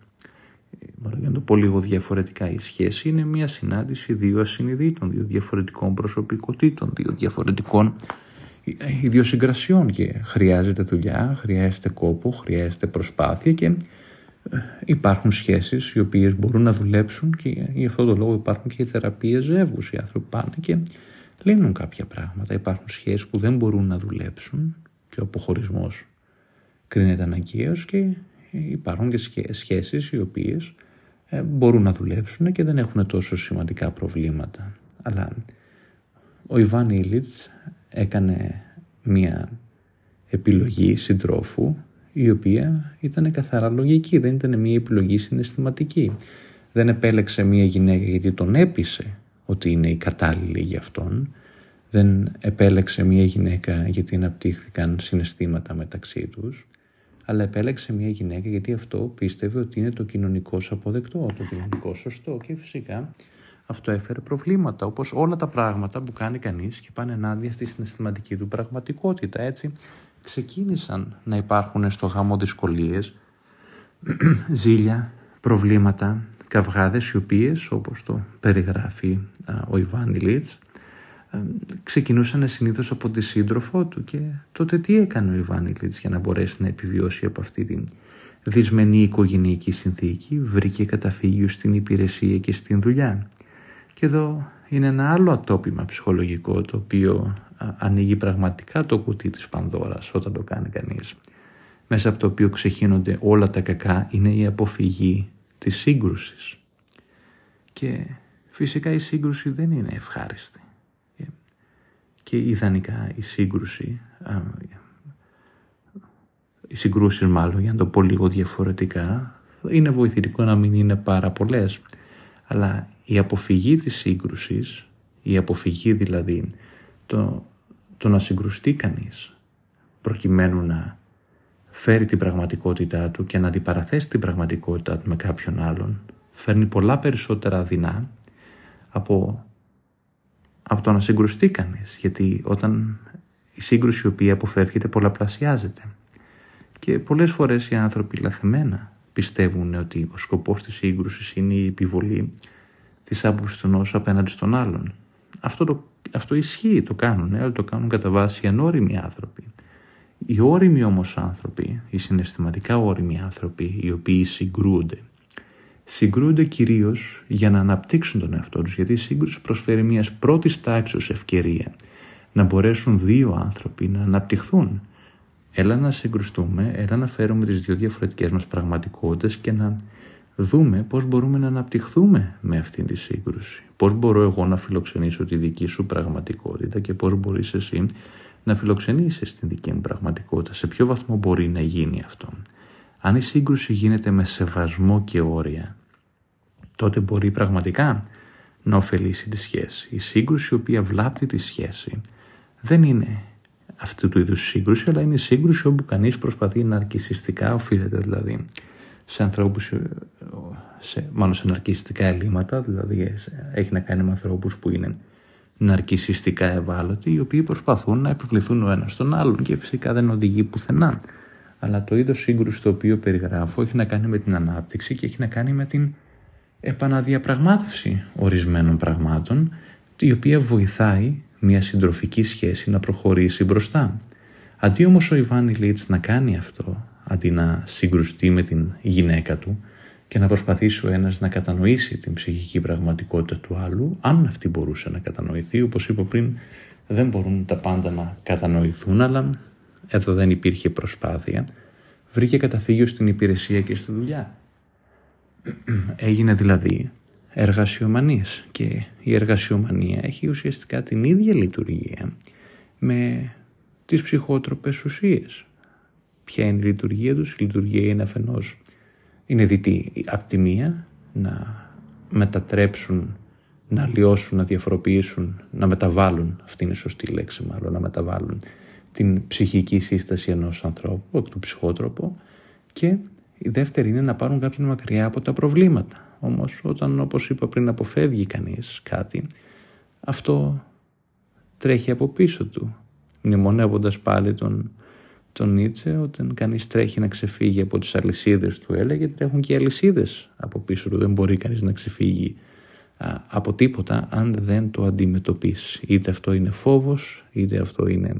Speaker 1: για να το πω λίγο διαφορετικά, η σχέση είναι μια συνάντηση δύο ασυνειδήτων, δύο διαφορετικών προσωπικότητων, δύο διαφορετικών ιδιοσυγκρασιών και χρειάζεται δουλειά, χρειάζεται κόπο, χρειάζεται προσπάθεια και ε, υπάρχουν σχέσεις οι οποίες μπορούν να δουλέψουν και γι' αυτό το λόγο υπάρχουν και οι θεραπείες ζεύγους. Οι άνθρωποι πάνε και λύνουν κάποια πράγματα. Υπάρχουν σχέσεις που δεν μπορούν να δουλέψουν και ο αποχωρισμός κρίνεται αναγκαίος και υπάρχουν και σχέσεις οι οποίες ε, μπορούν να δουλέψουν και δεν έχουν τόσο σημαντικά προβλήματα. Αλλά ο Ιβάν Ήλιτς έκανε μια επιλογή συντρόφου η οποία ήταν καθαρά λογική, δεν ήταν μια επιλογή συναισθηματική. Δεν επέλεξε μια γυναίκα γιατί τον έπεισε ότι είναι η κατάλληλη για αυτόν. Δεν επέλεξε μια γυναίκα γιατί αναπτύχθηκαν συναισθήματα μεταξύ τους αλλά επέλεξε μια γυναίκα γιατί αυτό πίστευε ότι είναι το κοινωνικό αποδεκτό, το κοινωνικό σωστό και φυσικά αυτό έφερε προβλήματα όπως όλα τα πράγματα που κάνει κανείς και πάνε ενάντια στη συναισθηματική του πραγματικότητα. Έτσι ξεκίνησαν να υπάρχουν στο γάμο δυσκολίες, ζήλια, προβλήματα, καυγάδες οι οποίες όπως το περιγράφει ο Ιβάν Ηλίτς ξεκινούσαν συνήθως από τη σύντροφό του και τότε τι έκανε ο Ιβάνιλιτς για να μπορέσει να επιβιώσει από αυτή την δυσμενή οικογενειακή συνθήκη, βρήκε καταφύγιο στην υπηρεσία και στην δουλειά. Και εδώ είναι ένα άλλο ατόπιμα ψυχολογικό το οποίο ανοίγει πραγματικά το κουτί της Πανδώρας όταν το κάνει κανείς. Μέσα από το οποίο ξεχύνονται όλα τα κακά είναι η αποφυγή της σύγκρουσης. Και φυσικά η σύγκρουση δεν είναι ευχάριστη και ιδανικά η σύγκρουση, οι συγκρούσεις μάλλον για να το πω λίγο διαφορετικά, είναι βοηθητικό να μην είναι πάρα πολλές. αλλά η αποφυγή της σύγκρουσης, η αποφυγή δηλαδή το, το να συγκρουστεί κανείς προκειμένου να φέρει την πραγματικότητά του και να αντιπαραθέσει την πραγματικότητά του με κάποιον άλλον, φέρνει πολλά περισσότερα δεινά από από το να συγκρουστεί κανείς, γιατί όταν η σύγκρουση η οποία αποφεύγεται πολλαπλασιάζεται. Και πολλές φορές οι άνθρωποι λαθεμένα πιστεύουν ότι ο σκοπός της σύγκρουσης είναι η επιβολή της άποψης του νόσου απέναντι στον άλλον. Αυτό, το, αυτό ισχύει, το κάνουν, αλλά το κάνουν κατά βάση οι ανώριμοι άνθρωποι. Οι όριμοι όμως άνθρωποι, οι συναισθηματικά όριμοι άνθρωποι, οι οποίοι συγκρούονται, συγκρούνται κυρίως για να αναπτύξουν τον εαυτό τους, γιατί η σύγκρουση προσφέρει μιας πρώτης τάξης ευκαιρία να μπορέσουν δύο άνθρωποι να αναπτυχθούν. Έλα να συγκρουστούμε, έλα να φέρουμε τις δύο διαφορετικές μας πραγματικότητες και να δούμε πώς μπορούμε να αναπτυχθούμε με αυτήν τη σύγκρουση. Πώς μπορώ εγώ να φιλοξενήσω τη δική σου πραγματικότητα και πώς μπορείς εσύ να φιλοξενήσεις την δική μου πραγματικότητα. Σε ποιο βαθμό μπορεί να γίνει αυτό. Αν η σύγκρουση γίνεται με σεβασμό και όρια, τότε μπορεί πραγματικά να ωφελήσει τη σχέση. Η σύγκρουση η οποία βλάπτει τη σχέση δεν είναι αυτού του είδους σύγκρουση, αλλά είναι η σύγκρουση όπου κανείς προσπαθεί ναρκισιστικά, οφείλεται δηλαδή σε ανθρώπους, σε, μάλλον σε ναρκιστικά ελλείμματα, δηλαδή έχει να κάνει με ανθρώπους που είναι ναρκισιστικά ευάλωτοι, οι οποίοι προσπαθούν να επιβληθούν ο ένας στον άλλον και φυσικά δεν οδηγεί πουθενά αλλά το είδος σύγκρουση το οποίο περιγράφω έχει να κάνει με την ανάπτυξη και έχει να κάνει με την επαναδιαπραγμάτευση ορισμένων πραγμάτων η οποία βοηθάει μια συντροφική σχέση να προχωρήσει μπροστά. Αντί όμως ο Ιβάνι Λίτς να κάνει αυτό, αντί να συγκρουστεί με την γυναίκα του και να προσπαθήσει ο ένας να κατανοήσει την ψυχική πραγματικότητα του άλλου, αν αυτή μπορούσε να κατανοηθεί, όπως είπα πριν, δεν μπορούν τα πάντα να κατανοηθούν, αλλά εδώ δεν υπήρχε προσπάθεια. Βρήκε καταφύγιο στην υπηρεσία και στη δουλειά. Έγινε δηλαδή εργασιομανής και η εργασιομανία έχει ουσιαστικά την ίδια λειτουργία με τις ψυχότροπες ουσίες. Ποια είναι η λειτουργία τους, η λειτουργία είναι αφενός είναι δυτή από τη μία να μετατρέψουν, να αλλοιώσουν, να διαφοροποιήσουν, να μεταβάλουν, αυτή είναι η σωστή λέξη μάλλον, να μεταβάλουν την ψυχική σύσταση ενός ανθρώπου, εκ του ψυχότροπο και η δεύτερη είναι να πάρουν κάποιον μακριά από τα προβλήματα. Όμως όταν όπως είπα πριν αποφεύγει κανείς κάτι, αυτό τρέχει από πίσω του, μνημονεύοντας πάλι τον, τον Νίτσε όταν κανείς τρέχει να ξεφύγει από τις αλυσίδες του έλεγε τρέχουν και οι αλυσίδες από πίσω του. Δεν μπορεί κανείς να ξεφύγει από τίποτα αν δεν το αντιμετωπίσεις. Είτε αυτό είναι φόβος είτε αυτό είναι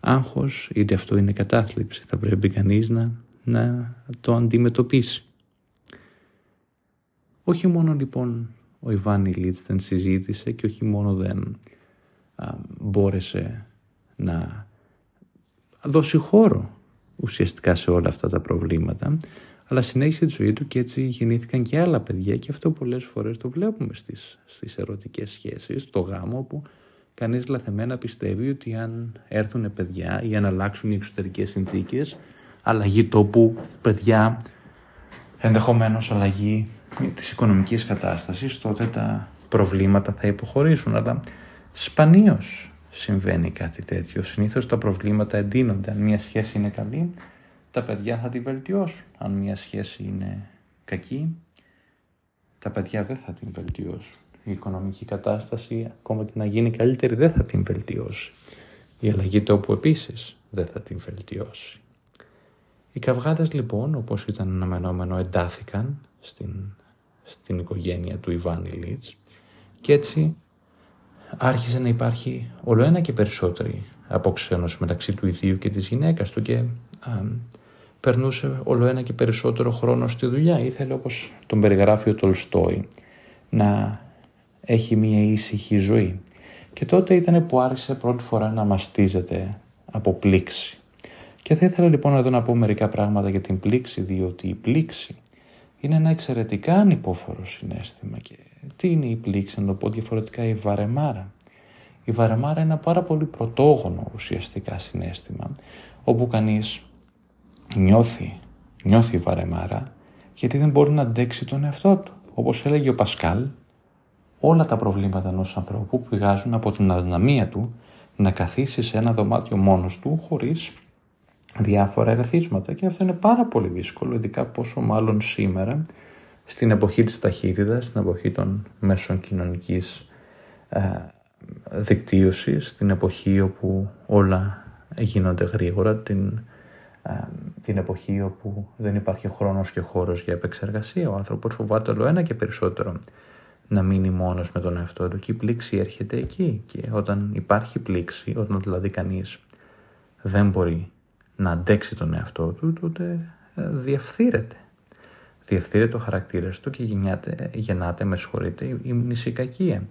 Speaker 1: άγχος είτε αυτό είναι κατάθλιψη. Θα πρέπει κανείς να, να το αντιμετωπίσει. Όχι μόνο λοιπόν ο Ιβάνι Λίτς δεν συζήτησε και όχι μόνο δεν μπόρεσε να δώσει χώρο ουσιαστικά σε όλα αυτά τα προβλήματα, αλλά συνέχισε τη ζωή του και έτσι γεννήθηκαν και άλλα παιδιά και αυτό πολλές φορές το βλέπουμε στις, στις ερωτικές σχέσεις, το γάμο που κανείς λαθεμένα πιστεύει ότι αν έρθουν παιδιά ή αν αλλάξουν οι εξωτερικές συνθήκες, αλλαγή τόπου, παιδιά, ενδεχομένως αλλαγή της οικονομικής κατάστασης, τότε τα προβλήματα θα υποχωρήσουν, αλλά σπανίως συμβαίνει κάτι τέτοιο. Συνήθως τα προβλήματα εντείνονται. Αν μια σχέση είναι καλή, τα παιδιά θα τη βελτιώσουν. Αν μια σχέση είναι κακή, τα παιδιά δεν θα την βελτιώσουν. Η οικονομική κατάσταση, ακόμα και να γίνει καλύτερη, δεν θα την βελτιώσει. Η αλλαγή τόπου επίσης δεν θα την βελτιώσει. Οι καυγάδες λοιπόν, όπως ήταν αναμενόμενο, εντάθηκαν στην, στην οικογένεια του Ιβάνι Λίτς και έτσι άρχισε να υπάρχει όλο ένα και περισσότερη αποξένωση μεταξύ του ιδίου και της γυναίκας του και α, περνούσε όλο ένα και περισσότερο χρόνο στη δουλειά. Ήθελε όπως τον περιγράφει ο Τολστόη να έχει μία ήσυχη ζωή. Και τότε ήταν που άρχισε πρώτη φορά να μαστίζεται από πλήξη. Και θα ήθελα λοιπόν εδώ να πω μερικά πράγματα για την πλήξη, διότι η πλήξη είναι ένα εξαιρετικά ανυπόφορο συνέστημα και τι είναι η πλήξη, να το πω διαφορετικά, η βαρεμάρα. Η βαρεμάρα είναι ένα πάρα πολύ πρωτόγονο ουσιαστικά συνέστημα, όπου κανείς νιώθει, νιώθει βαρεμάρα, γιατί δεν μπορεί να αντέξει τον εαυτό του. Όπως έλεγε ο Πασκάλ, όλα τα προβλήματα ενός ανθρώπου πηγάζουν από την αδυναμία του να καθίσει σε ένα δωμάτιο μόνος του χωρίς διάφορα ερεθίσματα και αυτό είναι πάρα πολύ δύσκολο, ειδικά πόσο μάλλον σήμερα στην εποχή της ταχύτητας, στην εποχή των μέσων κοινωνικής ε, δικτύωσης, στην εποχή όπου όλα γίνονται γρήγορα, την, ε, την εποχή όπου δεν υπάρχει χρόνος και χώρος για επεξεργασία. Ο άνθρωπος φοβάται όλο ένα και περισσότερο να μείνει μόνος με τον εαυτό του και η πλήξη έρχεται εκεί και όταν υπάρχει πλήξη, όταν δηλαδή κανείς δεν μπορεί να αντέξει τον εαυτό του, τότε ε, διαφθείρεται διευθύνεται το χαρακτήρα του και γεννάται, γεννάται με συγχωρείτε, η μνησικακία.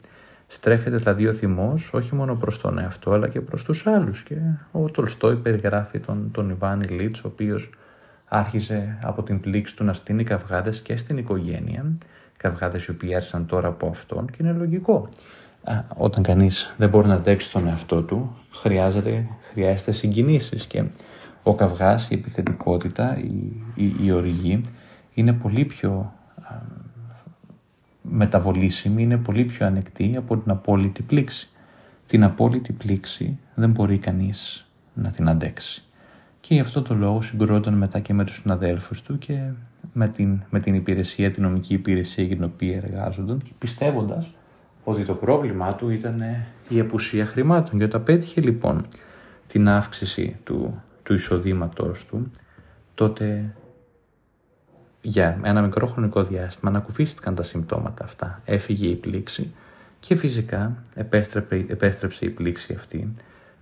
Speaker 1: Στρέφεται δηλαδή ο θυμός όχι μόνο προς τον εαυτό αλλά και προς τους άλλους. Και ο Τολστόη περιγράφει τον, τον Ιβάνι Λίτ, ο οποίος άρχισε από την πλήξη του να στείνει καυγάδες και στην οικογένεια. Καυγάδες οι οποίοι άρχισαν τώρα από αυτόν και είναι λογικό. όταν κανείς δεν μπορεί να αντέξει τον εαυτό του, χρειάζεται, χρειάζεται συγκινήσεις. Και ο καυγάς, η επιθετικότητα, η, η, η οργή είναι πολύ πιο μεταβολήσιμη, είναι πολύ πιο ανεκτή από την απόλυτη πλήξη. Την απόλυτη πλήξη δεν μπορεί κανείς να την αντέξει. Και γι' αυτό το λόγο συγκρόταν μετά και με τους συναδέλφους του και με την, με την υπηρεσία, την νομική υπηρεσία για την οποία εργάζονταν και πιστεύοντας ότι το πρόβλημά του ήταν η απουσία χρημάτων. Και όταν πέτυχε λοιπόν την αύξηση του, του εισοδήματός του, τότε για ένα μικρό χρονικό διάστημα ανακουφίστηκαν τα συμπτώματα αυτά. Έφυγε η πλήξη και φυσικά επέστρεψε, επέστρεψε η πλήξη αυτή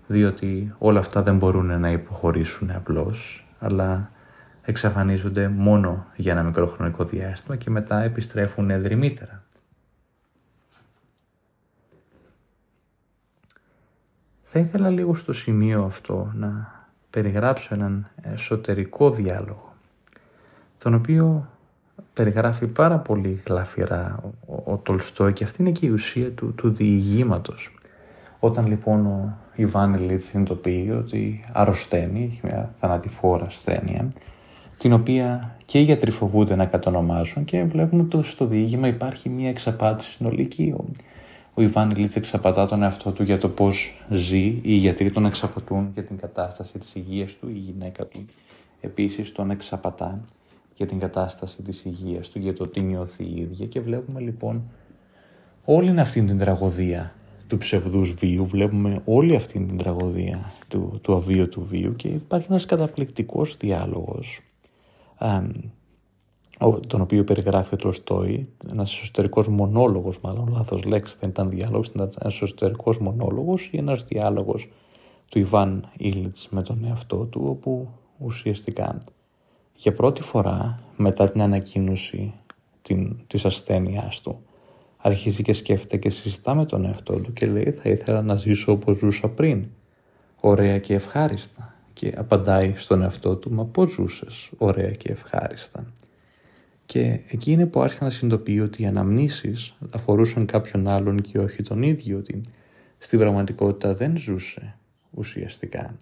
Speaker 1: διότι όλα αυτά δεν μπορούν να υποχωρήσουν απλώς αλλά εξαφανίζονται μόνο για ένα μικρό χρονικό διάστημα και μετά επιστρέφουν εδρυμύτερα. Θα ήθελα λίγο στο σημείο αυτό να περιγράψω έναν εσωτερικό διάλογο, τον οποίο περιγράφει πάρα πολύ γλαφυρά ο, ο Τολστόη και αυτή είναι και η ουσία του, του διηγήματος. Όταν λοιπόν ο Ιβάν Λίτς συνειδητοποιεί ότι αρρωσταίνει, έχει μια θανατηφόρα ασθένεια, την οποία και οι γιατροί φοβούνται να κατονομάσουν και βλέπουμε ότι στο διήγημα υπάρχει μια εξαπάτηση συνολική. Ο, ο Ιβάν Λίτς εξαπατά τον εαυτό του για το πώς ζει, οι γιατροί τον εξαπατούν για την κατάσταση της υγείας του, η γυναίκα του επίσης τον εξαπατά για την κατάσταση της υγείας του, για το τι νιώθει η ίδια. Και βλέπουμε λοιπόν όλη αυτή την τραγωδία του ψευδούς βίου, βλέπουμε όλη αυτή την τραγωδία του, του αβίωτου βίου. Και υπάρχει ένας καταπληκτικός διάλογος τον οποίο περιγράφει ο Τολστόη, ένας εσωτερικός μονόλογος, μάλλον λάθος λέξη, δεν ήταν διάλογος, ήταν ένας εσωτερικός μονόλογος ή ένας διάλογος του Ιβάν Ήλιτς με τον εαυτό του, όπου ουσιαστικά για πρώτη φορά μετά την ανακοίνωση την, της ασθένειάς του αρχίζει και σκέφτεται και συζητά με τον εαυτό του και λέει θα ήθελα να ζήσω όπως ζούσα πριν, ωραία και ευχάριστα και απαντάει στον εαυτό του «Μα πώς ζούσες ωραία και ευχάριστα» Και εκεί είναι που άρχισε να συνειδητοποιεί ότι οι αναμνήσεις αφορούσαν κάποιον άλλον και όχι τον ίδιο, ότι στην πραγματικότητα δεν ζούσε ουσιαστικά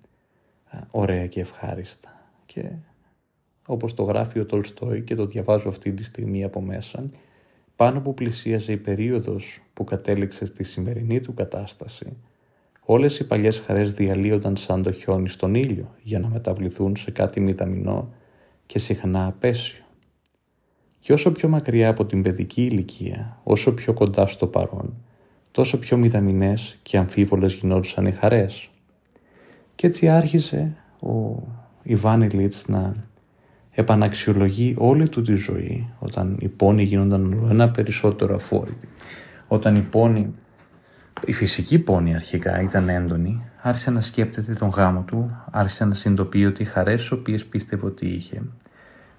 Speaker 1: ωραία και ευχάριστα. Και όπως το γράφει ο Τολστόη και το διαβάζω αυτή τη στιγμή από μέσα, πάνω που πλησίαζε η περίοδος που κατέληξε στη σημερινή του κατάσταση, όλες οι παλιές χαρές διαλύονταν σαν το χιόνι στον ήλιο για να μεταβληθούν σε κάτι μηταμινό και συχνά απέσιο. Και όσο πιο μακριά από την παιδική ηλικία, όσο πιο κοντά στο παρόν, τόσο πιο μηδαμινές και αμφίβολες γινόντουσαν οι χαρές. Και έτσι άρχισε ο Ιβάν Λίτς να επαναξιολογεί όλη του τη ζωή όταν οι πόνοι γίνονταν ένα περισσότερο αφόρητοι. Όταν οι πόνοι, η φυσική πόνη αρχικά ήταν έντονη, άρχισε να σκέπτεται τον γάμο του, άρχισε να συνειδητοποιεί ότι οι χαρές τις οποίες πίστευε ότι είχε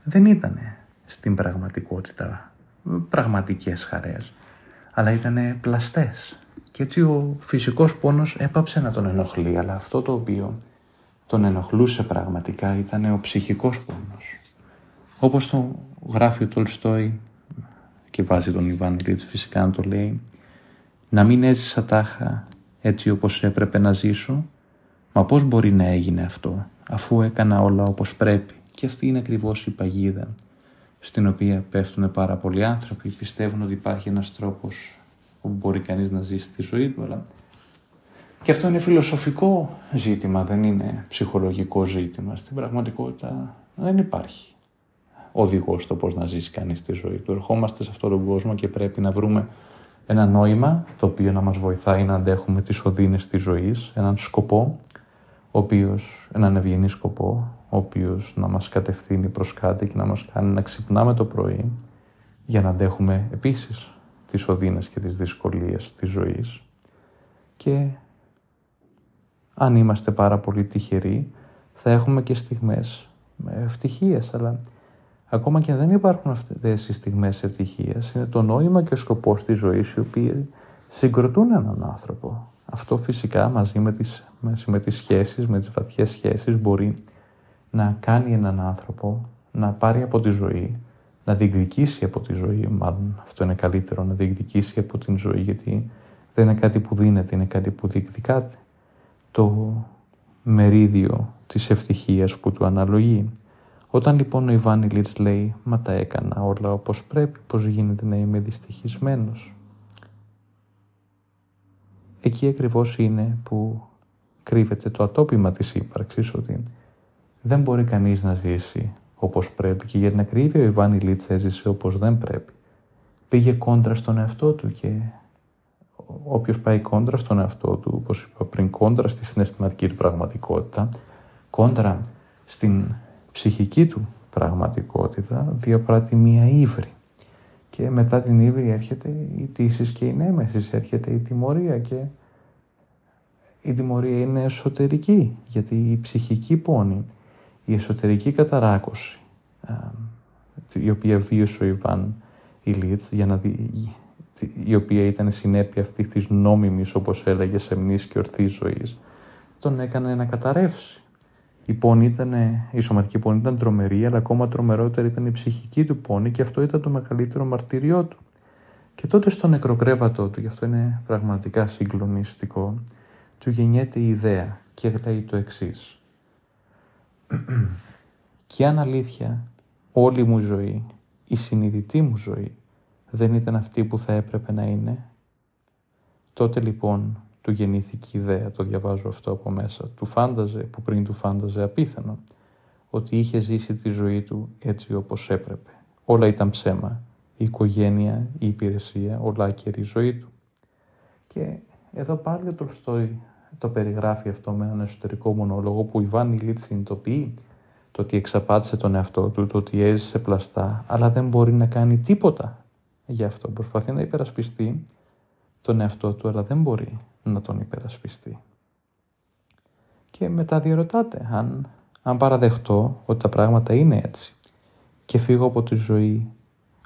Speaker 1: δεν ήταν στην πραγματικότητα πραγματικές χαρές αλλά ήταν πλαστές και έτσι ο φυσικός πόνος έπαψε να τον ενοχλεί αλλά αυτό το οποίο τον ενοχλούσε πραγματικά ήταν ο ψυχικός πόνος όπως το γράφει ο Τολστόη και βάζει τον Ιβάν Λίτς φυσικά να το λέει να μην έζησα τάχα έτσι όπως έπρεπε να ζήσω μα πώς μπορεί να έγινε αυτό αφού έκανα όλα όπως πρέπει και αυτή είναι ακριβώς η παγίδα στην οποία πέφτουν πάρα πολλοί άνθρωποι, πιστεύουν ότι υπάρχει ένας τρόπος που μπορεί κανείς να ζήσει τη ζωή του, αλλά και αυτό είναι φιλοσοφικό ζήτημα, δεν είναι ψυχολογικό ζήτημα. Στην πραγματικότητα δεν υπάρχει οδηγός στο πώς να ζήσει κανείς τη ζωή του. Ερχόμαστε σε αυτόν τον κόσμο και πρέπει να βρούμε ένα νόημα το οποίο να μας βοηθάει να αντέχουμε τις οδύνες της ζωής, έναν σκοπό, ο οποίος, έναν ευγενή σκοπό, ο οποίος να μας κατευθύνει προς κάτι και να μας κάνει να ξυπνάμε το πρωί για να αντέχουμε επίσης τις οδύνες και τις δυσκολίες της ζωής και αν είμαστε πάρα πολύ τυχεροί θα έχουμε και στιγμές ευτυχίες αλλά ακόμα και αν δεν υπάρχουν αυτές οι στιγμές ευτυχίας είναι το νόημα και ο σκοπός της ζωής οι οποίοι συγκροτούν έναν άνθρωπο. Αυτό φυσικά μαζί με τις, με τις σχέσεις, με τις βαθιές σχέσεις μπορεί να κάνει έναν άνθρωπο να πάρει από τη ζωή, να διεκδικήσει από τη ζωή, μάλλον αυτό είναι καλύτερο, να διεκδικήσει από την ζωή, γιατί δεν είναι κάτι που δίνεται, είναι κάτι που διεκδικάται. Το μερίδιο της ευτυχίας που του αναλογεί. Όταν λοιπόν ο Ιβάν Ηλίτς λέει «Μα τα έκανα όλα όπως πρέπει, πώς γίνεται να είμαι δυστυχισμένος». Εκεί ακριβώς είναι που κρύβεται το ατόπιμα της ύπαρξης, ότι δεν μπορεί κανείς να ζήσει όπως πρέπει και για την ακρίβεια ο Ιβάν Ηλίτς έζησε όπως δεν πρέπει. Πήγε κόντρα στον εαυτό του και όποιος πάει κόντρα στον εαυτό του, όπως είπα πριν, κόντρα στη συναισθηματική του πραγματικότητα, κόντρα στην ψυχική του πραγματικότητα διαπράττει μία ύβρη. Και μετά την ύβρη έρχεται η τύσης και η νέμεσης, έρχεται η τιμωρία και η τιμωρία είναι εσωτερική, γιατί η ψυχική πόνη, η εσωτερική καταράκωση, η οποία βίωσε ο Ιβάν Ηλίτς, για να δει, η οποία ήταν συνέπεια αυτής της νόμιμης, όπως έλεγε, σεμνής και ορθής ζωής, τον έκανε να καταρρεύσει. Η, πόνη ήταν, η σωματική πόνη ήταν τρομερή, αλλά ακόμα τρομερότερη ήταν η ψυχική του πόνη και αυτό ήταν το μεγαλύτερο μαρτυριό του. Και τότε στο νεκροκρέβατό του, γι' αυτό είναι πραγματικά συγκλονιστικό, του γεννιέται η ιδέα και λέει το εξής. και αν αλήθεια όλη μου ζωή, η συνειδητή μου ζωή, δεν ήταν αυτή που θα έπρεπε να είναι, τότε λοιπόν του γεννήθηκε η ιδέα, το διαβάζω αυτό από μέσα, του φάνταζε, που πριν του φάνταζε απίθανο, ότι είχε ζήσει τη ζωή του έτσι όπως έπρεπε. Όλα ήταν ψέμα, η οικογένεια, η υπηρεσία, όλα και η ζωή του. Και εδώ πάλι ο Τολστόη το περιγράφει αυτό με έναν εσωτερικό μονόλογο που η Βάνη Λίτ συνειδητοποιεί το ότι εξαπάτησε τον εαυτό του, το ότι έζησε πλαστά, αλλά δεν μπορεί να κάνει τίποτα για αυτό. Προσπαθεί να υπερασπιστεί τον εαυτό του, αλλά δεν μπορεί να τον υπερασπιστεί. Και μετά διαρωτάται αν, αν παραδεχτώ ότι τα πράγματα είναι έτσι και φύγω από τη ζωή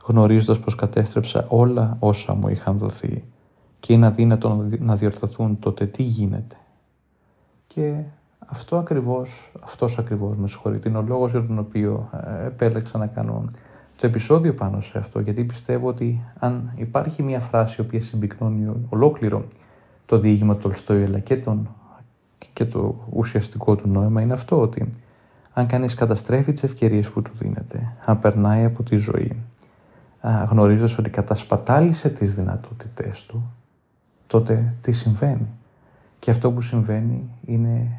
Speaker 1: γνωρίζοντας πως κατέστρεψα όλα όσα μου είχαν δοθεί και είναι αδύνατο να διορθωθούν τότε τι γίνεται; Και αυτό ακριβώς, αυτός ακριβώς με συγχωρείτε, είναι ο λόγος για τον οποίο ε, επέλεξα να κάνω το επεισόδιο πάνω σε αυτό, γιατί πιστεύω ότι αν υπάρχει μια φράση η οποία συμπυκνώνει ολόκληρο το διήγημα του Τολστόη αλλά και, τον, και το ουσιαστικό του νόημα είναι αυτό ότι αν κανείς καταστρέφει τις ευκαιρίες που του δίνεται, αν περνάει από τη ζωή, γνωρίζοντας ότι κατασπατάλησε τις δυνατότητές του, τότε τι συμβαίνει; Και αυτό που συμβαίνει είναι,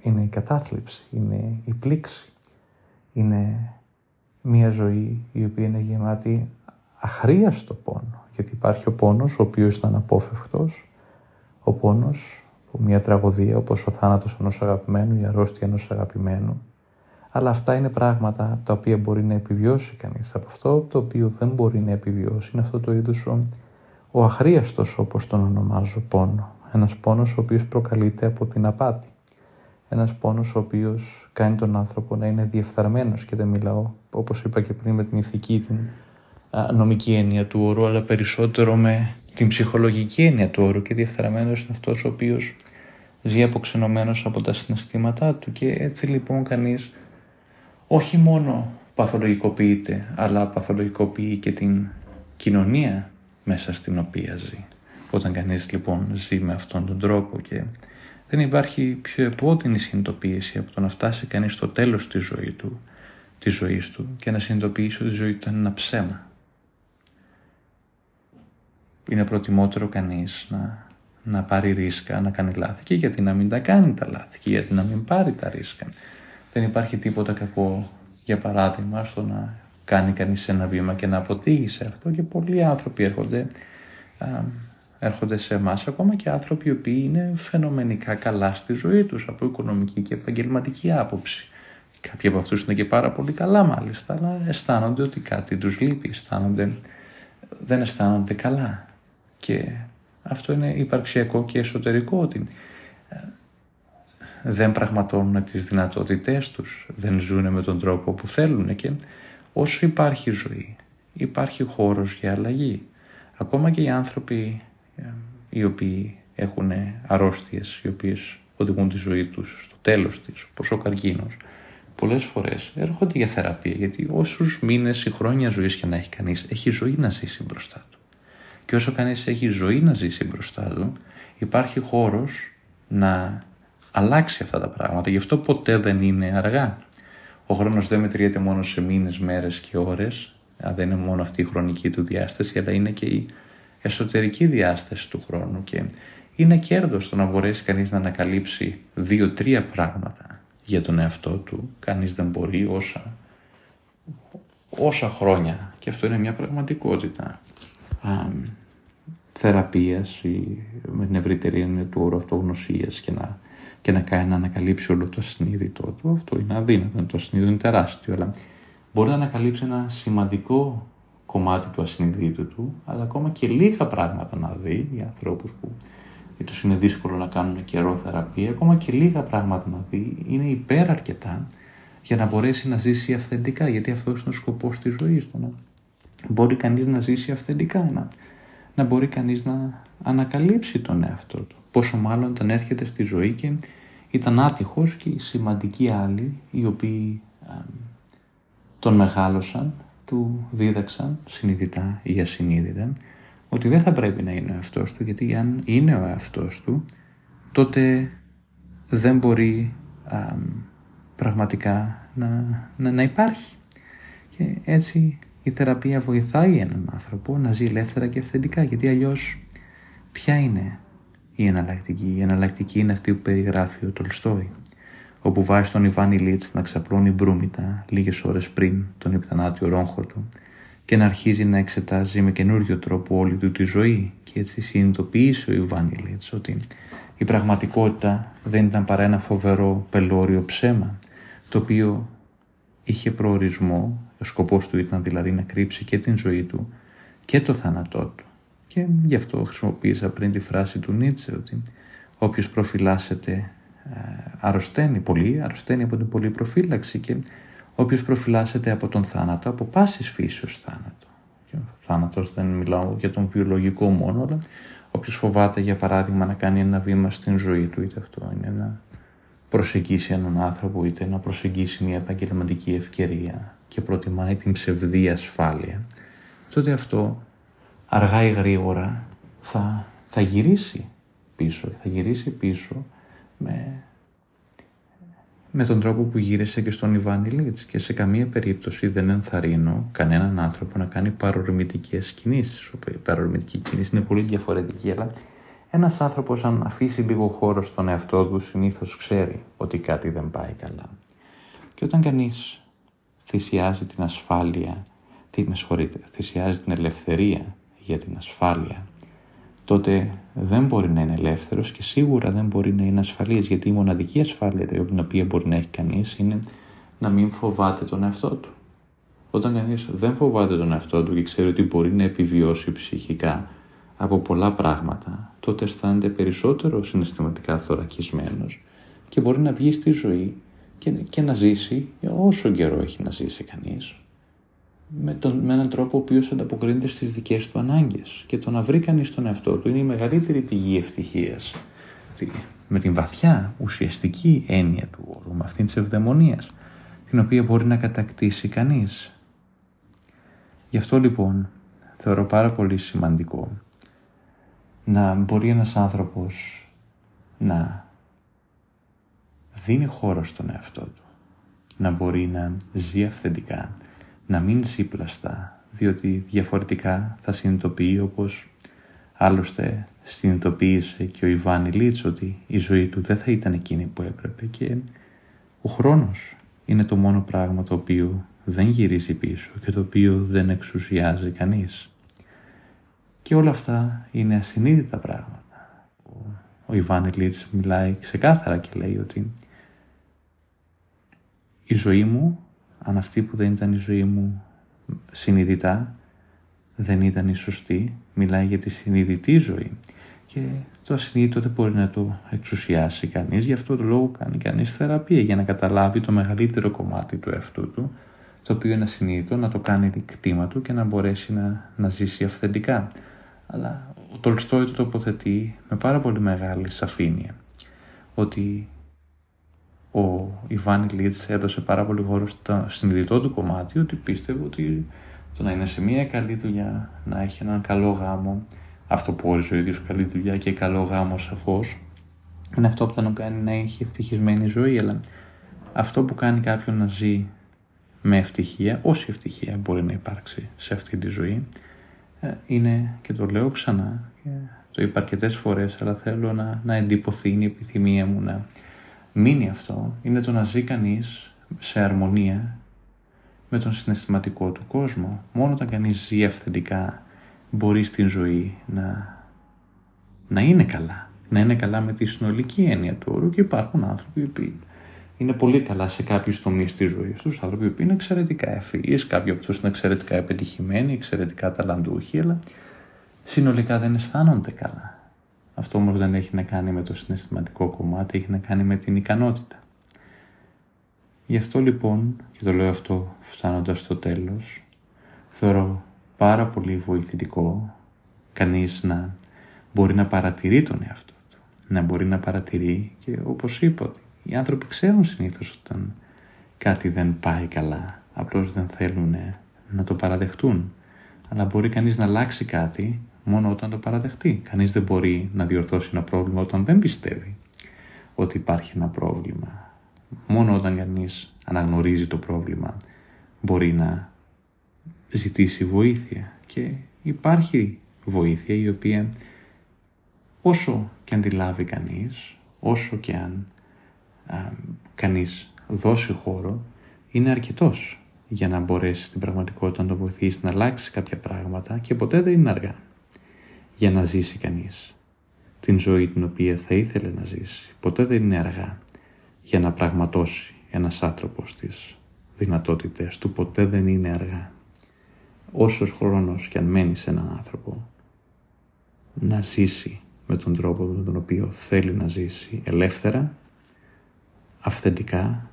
Speaker 1: είναι η κατάθλιψη, είναι η πλήξη, είναι μια ζωή η οποία είναι γεμάτη αχρίαστο πόνο. Γιατί υπάρχει ο πόνος ο οποίος ήταν απόφευκτος, ο πόνος που μια τραγωδία όπως ο θάνατος ενός αγαπημένου, η αρρώστια ενός αγαπημένου. Αλλά αυτά είναι πράγματα τα οποία μπορεί να επιβιώσει κανείς. Από αυτό το οποίο δεν μπορεί να επιβιώσει είναι αυτό το είδους ο, ο αχρίαστος όπως τον ονομάζω πόνο. Ένας πόνος ο οποίος προκαλείται από την απάτη. Ένας πόνος ο οποίος κάνει τον άνθρωπο να είναι διεφθαρμένος και δεν μιλάω όπως είπα και πριν με την ηθική, την νομική έννοια του όρου αλλά περισσότερο με την ψυχολογική έννοια του όρου και διεφθαρμένος είναι αυτός ο οποίος ζει αποξενωμένος από τα συναισθήματά του και έτσι λοιπόν κανείς όχι μόνο παθολογικοποιείται αλλά παθολογικοποιεί και την κοινωνία μέσα στην οποία ζει. Όταν κανείς λοιπόν ζει με αυτόν τον τρόπο και δεν υπάρχει πιο επώδυνη συνειδητοποίηση από το να φτάσει κανείς στο τέλος της, ζωή του, της ζωής του και να συνειδητοποιήσει ότι η ζωή του ήταν ένα ψέμα. Είναι προτιμότερο κανείς να, να πάρει ρίσκα, να κάνει λάθη και γιατί να μην τα κάνει τα λάθη και γιατί να μην πάρει τα ρίσκα. Δεν υπάρχει τίποτα κακό, για παράδειγμα, στο να κάνει κανείς ένα βήμα και να αποτύγει σε αυτό και πολλοί άνθρωποι έρχονται έρχονται σε εμάς ακόμα και άνθρωποι οι οποίοι είναι φαινομενικά καλά στη ζωή τους από οικονομική και επαγγελματική άποψη. Κάποιοι από αυτούς είναι και πάρα πολύ καλά μάλιστα, αλλά αισθάνονται ότι κάτι τους λείπει, αισθάνονται, δεν αισθάνονται καλά. Και αυτό είναι υπαρξιακό και εσωτερικό ότι ε, δεν πραγματώνουν τις δυνατότητές τους, δεν ζουν με τον τρόπο που θέλουν και όσο υπάρχει ζωή, υπάρχει χώρος για αλλαγή. Ακόμα και οι άνθρωποι οι οποίοι έχουν αρρώστιες, οι οποίες οδηγούν τη ζωή τους στο τέλος της, όπως ο καρκίνος, πολλές φορές έρχονται για θεραπεία, γιατί όσους μήνες ή χρόνια ζωής και να έχει κανείς, έχει ζωή να ζήσει μπροστά του. Και όσο κανείς έχει ζωή να ζήσει μπροστά του, υπάρχει χώρος να αλλάξει αυτά τα πράγματα. Γι' αυτό ποτέ δεν είναι αργά. Ο χρόνος δεν μετριέται μόνο σε μήνες, μέρες και ώρες, δεν είναι μόνο αυτή η χρονική του διάσταση, αλλά είναι και η εσωτερική διάσταση του χρόνου και είναι κέρδος το να μπορέσει κανείς να ανακαλύψει δύο-τρία πράγματα για τον εαυτό του. Κανείς δεν μπορεί όσα, όσα χρόνια και αυτό είναι μια πραγματικότητα. Θεραπείας ή με την ευρύτερη έννοια του όρου αυτογνωσίας και να, και να κάνει να ανακαλύψει όλο το ασυνείδητό του. Αυτό είναι αδύνατο, το ασυνείδητο είναι τεράστιο, αλλά μπορεί να ανακαλύψει ένα σημαντικό κομμάτι του ασυνειδήτου του, αλλά ακόμα και λίγα πράγματα να δει για ανθρώπους που του είναι δύσκολο να κάνουν καιρό θεραπεία, ακόμα και λίγα πράγματα να δει είναι υπέρ αρκετά για να μπορέσει να ζήσει αυθεντικά, γιατί αυτό είναι ο σκοπός της ζωής του. Να μπορεί κανείς να ζήσει αυθεντικά, να, να μπορεί κανείς να ανακαλύψει τον εαυτό του. Πόσο μάλλον όταν έρχεται στη ζωή και ήταν άτυχος και οι σημαντικοί άλλοι οι οποίοι τον μεγάλωσαν, του δίδαξαν συνειδητά ή ασυνείδητα ότι δεν θα πρέπει να είναι ο εαυτός του γιατί αν είναι ο εαυτός του τότε δεν μπορεί πραγματικά να, να, να υπάρχει. Και έτσι η θεραπεία βοηθάει έναν άνθρωπο να ζει ελεύθερα και αυθεντικά γιατί αλλιώς ποια είναι η εναλλακτική; Η εναλλακτική είναι αυτή που περιγράφει ο Τολστόη όπου βάζει τον Ιβάνι Λίτς να ξαπλώνει μπρούμητα λίγες ώρες πριν τον επιθανάτιο ρόγχο του και να αρχίζει να εξετάζει με καινούριο τρόπο όλη του τη ζωή και έτσι συνειδητοποιήσει ο Ιβάνι Λίτς ότι η πραγματικότητα δεν ήταν παρά ένα φοβερό πελώριο ψέμα το οποίο είχε προορισμό, ο σκοπός του ήταν δηλαδή να κρύψει και την ζωή του και το θάνατό του. Και γι' αυτό χρησιμοποίησα πριν τη φράση του Νίτσε ότι όποιος προφυλάσσεται ε, αρρωσταίνει πολύ, αρρωσταίνει από την πολλή προφύλαξη και όποιος προφυλάσσεται από τον θάνατο, από πάσης φύσεως θάνατο. Θάνατος δεν μιλάω για τον βιολογικό μόνο, αλλά όποιος φοβάται για παράδειγμα να κάνει ένα βήμα στην ζωή του, είτε αυτό είναι να προσεγγίσει έναν άνθρωπο, είτε να προσεγγίσει μια επαγγελματική ευκαιρία και προτιμάει την ψευδή ασφάλεια, τότε αυτό αργά ή γρήγορα θα, θα γυρίσει πίσω, θα γυρίσει πίσω με με τον τρόπο που γύρισε και στον Ιβάνι Λίτς και σε καμία περίπτωση δεν ενθαρρύνω κανέναν άνθρωπο να κάνει παρορμητικές κινήσεις. Η παρορμητική κίνηση είναι πολύ διαφορετική, αλλά ένας άνθρωπος αν αφήσει λίγο χώρο στον εαυτό του συνήθως ξέρει ότι κάτι δεν πάει καλά. Και όταν κανείς θυσιάζει την ασφάλεια, τι με θυσιάζει την ελευθερία για την ασφάλεια, τότε δεν μπορεί να είναι ελεύθερος και σίγουρα δεν μπορεί να είναι ασφαλής γιατί η μοναδική ασφάλεια την οποία μπορεί να έχει κανείς είναι να μην φοβάται τον εαυτό του. Όταν κανείς δεν φοβάται τον εαυτό του και ξέρει ότι μπορεί να επιβιώσει ψυχικά από πολλά πράγματα, τότε αισθάνεται περισσότερο συναισθηματικά θωρακισμένος και μπορεί να βγει στη ζωή και, και να ζήσει όσο καιρό έχει να ζήσει κανείς με, τον, με έναν τρόπο ο οποίος ανταποκρίνεται στις δικές του ανάγκες και το να βρει κανείς τον εαυτό του είναι η μεγαλύτερη πηγή ευτυχίας με την βαθιά ουσιαστική έννοια του όρου, με αυτήν της ευδαιμονίας την οποία μπορεί να κατακτήσει κανείς. Γι' αυτό λοιπόν θεωρώ πάρα πολύ σημαντικό να μπορεί ένας άνθρωπος να δίνει χώρο στον εαυτό του, να μπορεί να ζει αυθεντικά, να μην ζει πλαστά, διότι διαφορετικά θα συνειδητοποιεί όπως άλλωστε συνειδητοποίησε και ο Ιβάνι Λίτς ότι η ζωή του δεν θα ήταν εκείνη που έπρεπε και ο χρόνος είναι το μόνο πράγμα το οποίο δεν γυρίζει πίσω και το οποίο δεν εξουσιάζει κανείς. Και όλα αυτά είναι ασυνείδητα πράγματα. Ο Ιβάνι Λίτς μιλάει ξεκάθαρα και λέει ότι η ζωή μου αν αυτή που δεν ήταν η ζωή μου συνειδητά δεν ήταν η σωστή, μιλάει για τη συνειδητή ζωή και το ασυνείδητο δεν μπορεί να το εξουσιάσει κανείς, γι' αυτό το λόγο κάνει κανείς θεραπεία για να καταλάβει το μεγαλύτερο κομμάτι του εαυτού του, το οποίο είναι ασυνείδητο, να το κάνει κτήμα του και να μπορέσει να, να ζήσει αυθεντικά. Αλλά ο Τολστόι το τοποθετεί με πάρα πολύ μεγάλη σαφήνεια ότι ο Ιβάνι Λίτς έδωσε πάρα πολύ χώρο στο συνειδητό του κομμάτι ότι πίστευε ότι το να είναι σε μια καλή δουλειά, να έχει έναν καλό γάμο, αυτό που όριζε ο ίδιος καλή δουλειά και καλό γάμο σαφώς, είναι αυτό που τον κάνει να έχει ευτυχισμένη ζωή, αλλά αυτό που κάνει κάποιον να ζει με ευτυχία, όση ευτυχία μπορεί να υπάρξει σε αυτή τη ζωή, ε, είναι, και το λέω ξανά, το είπα αρκετές φορές, αλλά θέλω να, να εντυπωθεί, είναι η επιθυμία μου να μείνει αυτό είναι το να ζει κανείς σε αρμονία με τον συναισθηματικό του κόσμο. Μόνο όταν κανείς ζει αυθεντικά μπορεί στην ζωή να, να είναι καλά. Να είναι καλά με τη συνολική έννοια του όρου και υπάρχουν άνθρωποι που είναι πολύ καλά σε κάποιους τομείς της ζωής τους, άνθρωποι που είναι εξαιρετικά ευφυείς, κάποιοι από αυτούς είναι εξαιρετικά επιτυχημένοι, εξαιρετικά ταλαντούχοι, αλλά συνολικά δεν αισθάνονται καλά. Αυτό όμως δεν έχει να κάνει με το συναισθηματικό κομμάτι, έχει να κάνει με την ικανότητα. Γι' αυτό λοιπόν, και το λέω αυτό φτάνοντας στο τέλος, θεωρώ πάρα πολύ βοηθητικό κανείς να μπορεί να παρατηρεί τον εαυτό του. Να μπορεί να παρατηρεί και όπως είπα ότι οι άνθρωποι ξέρουν συνήθως όταν κάτι δεν πάει καλά. Απλώς δεν θέλουν να το παραδεχτούν. Αλλά μπορεί κανείς να αλλάξει κάτι μόνο όταν το παραδεχτεί. Κανείς δεν μπορεί να διορθώσει ένα πρόβλημα όταν δεν πιστεύει ότι υπάρχει ένα πρόβλημα. Μόνο όταν κανείς αναγνωρίζει το πρόβλημα μπορεί να ζητήσει βοήθεια και υπάρχει βοήθεια η οποία όσο και αν τη λάβει κανείς, όσο και αν α, κανείς δώσει χώρο, είναι αρκετός για να μπορέσει στην πραγματικότητα να το βοηθήσει να αλλάξει κάποια πράγματα και ποτέ δεν είναι αργά για να ζήσει κανείς την ζωή την οποία θα ήθελε να ζήσει. Ποτέ δεν είναι αργά για να πραγματώσει ένας άνθρωπος τις δυνατότητες του. Ποτέ δεν είναι αργά. Όσος χρόνος και αν μένει σε έναν άνθρωπο να ζήσει με τον τρόπο με τον οποίο θέλει να ζήσει ελεύθερα, αυθεντικά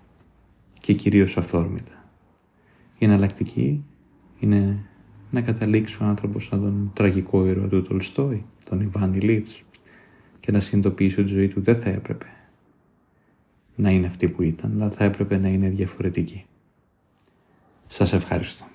Speaker 1: και κυρίως αυθόρμητα. Η εναλλακτική είναι να καταλήξει ο άνθρωπος σαν τον τραγικό ήρωα του Τολστόη, τον Ιβάν Ηλίτς, και να συνειδητοποιήσει ότι η ζωή του δεν θα έπρεπε να είναι αυτή που ήταν, αλλά θα έπρεπε να είναι διαφορετική. Σας ευχαριστώ.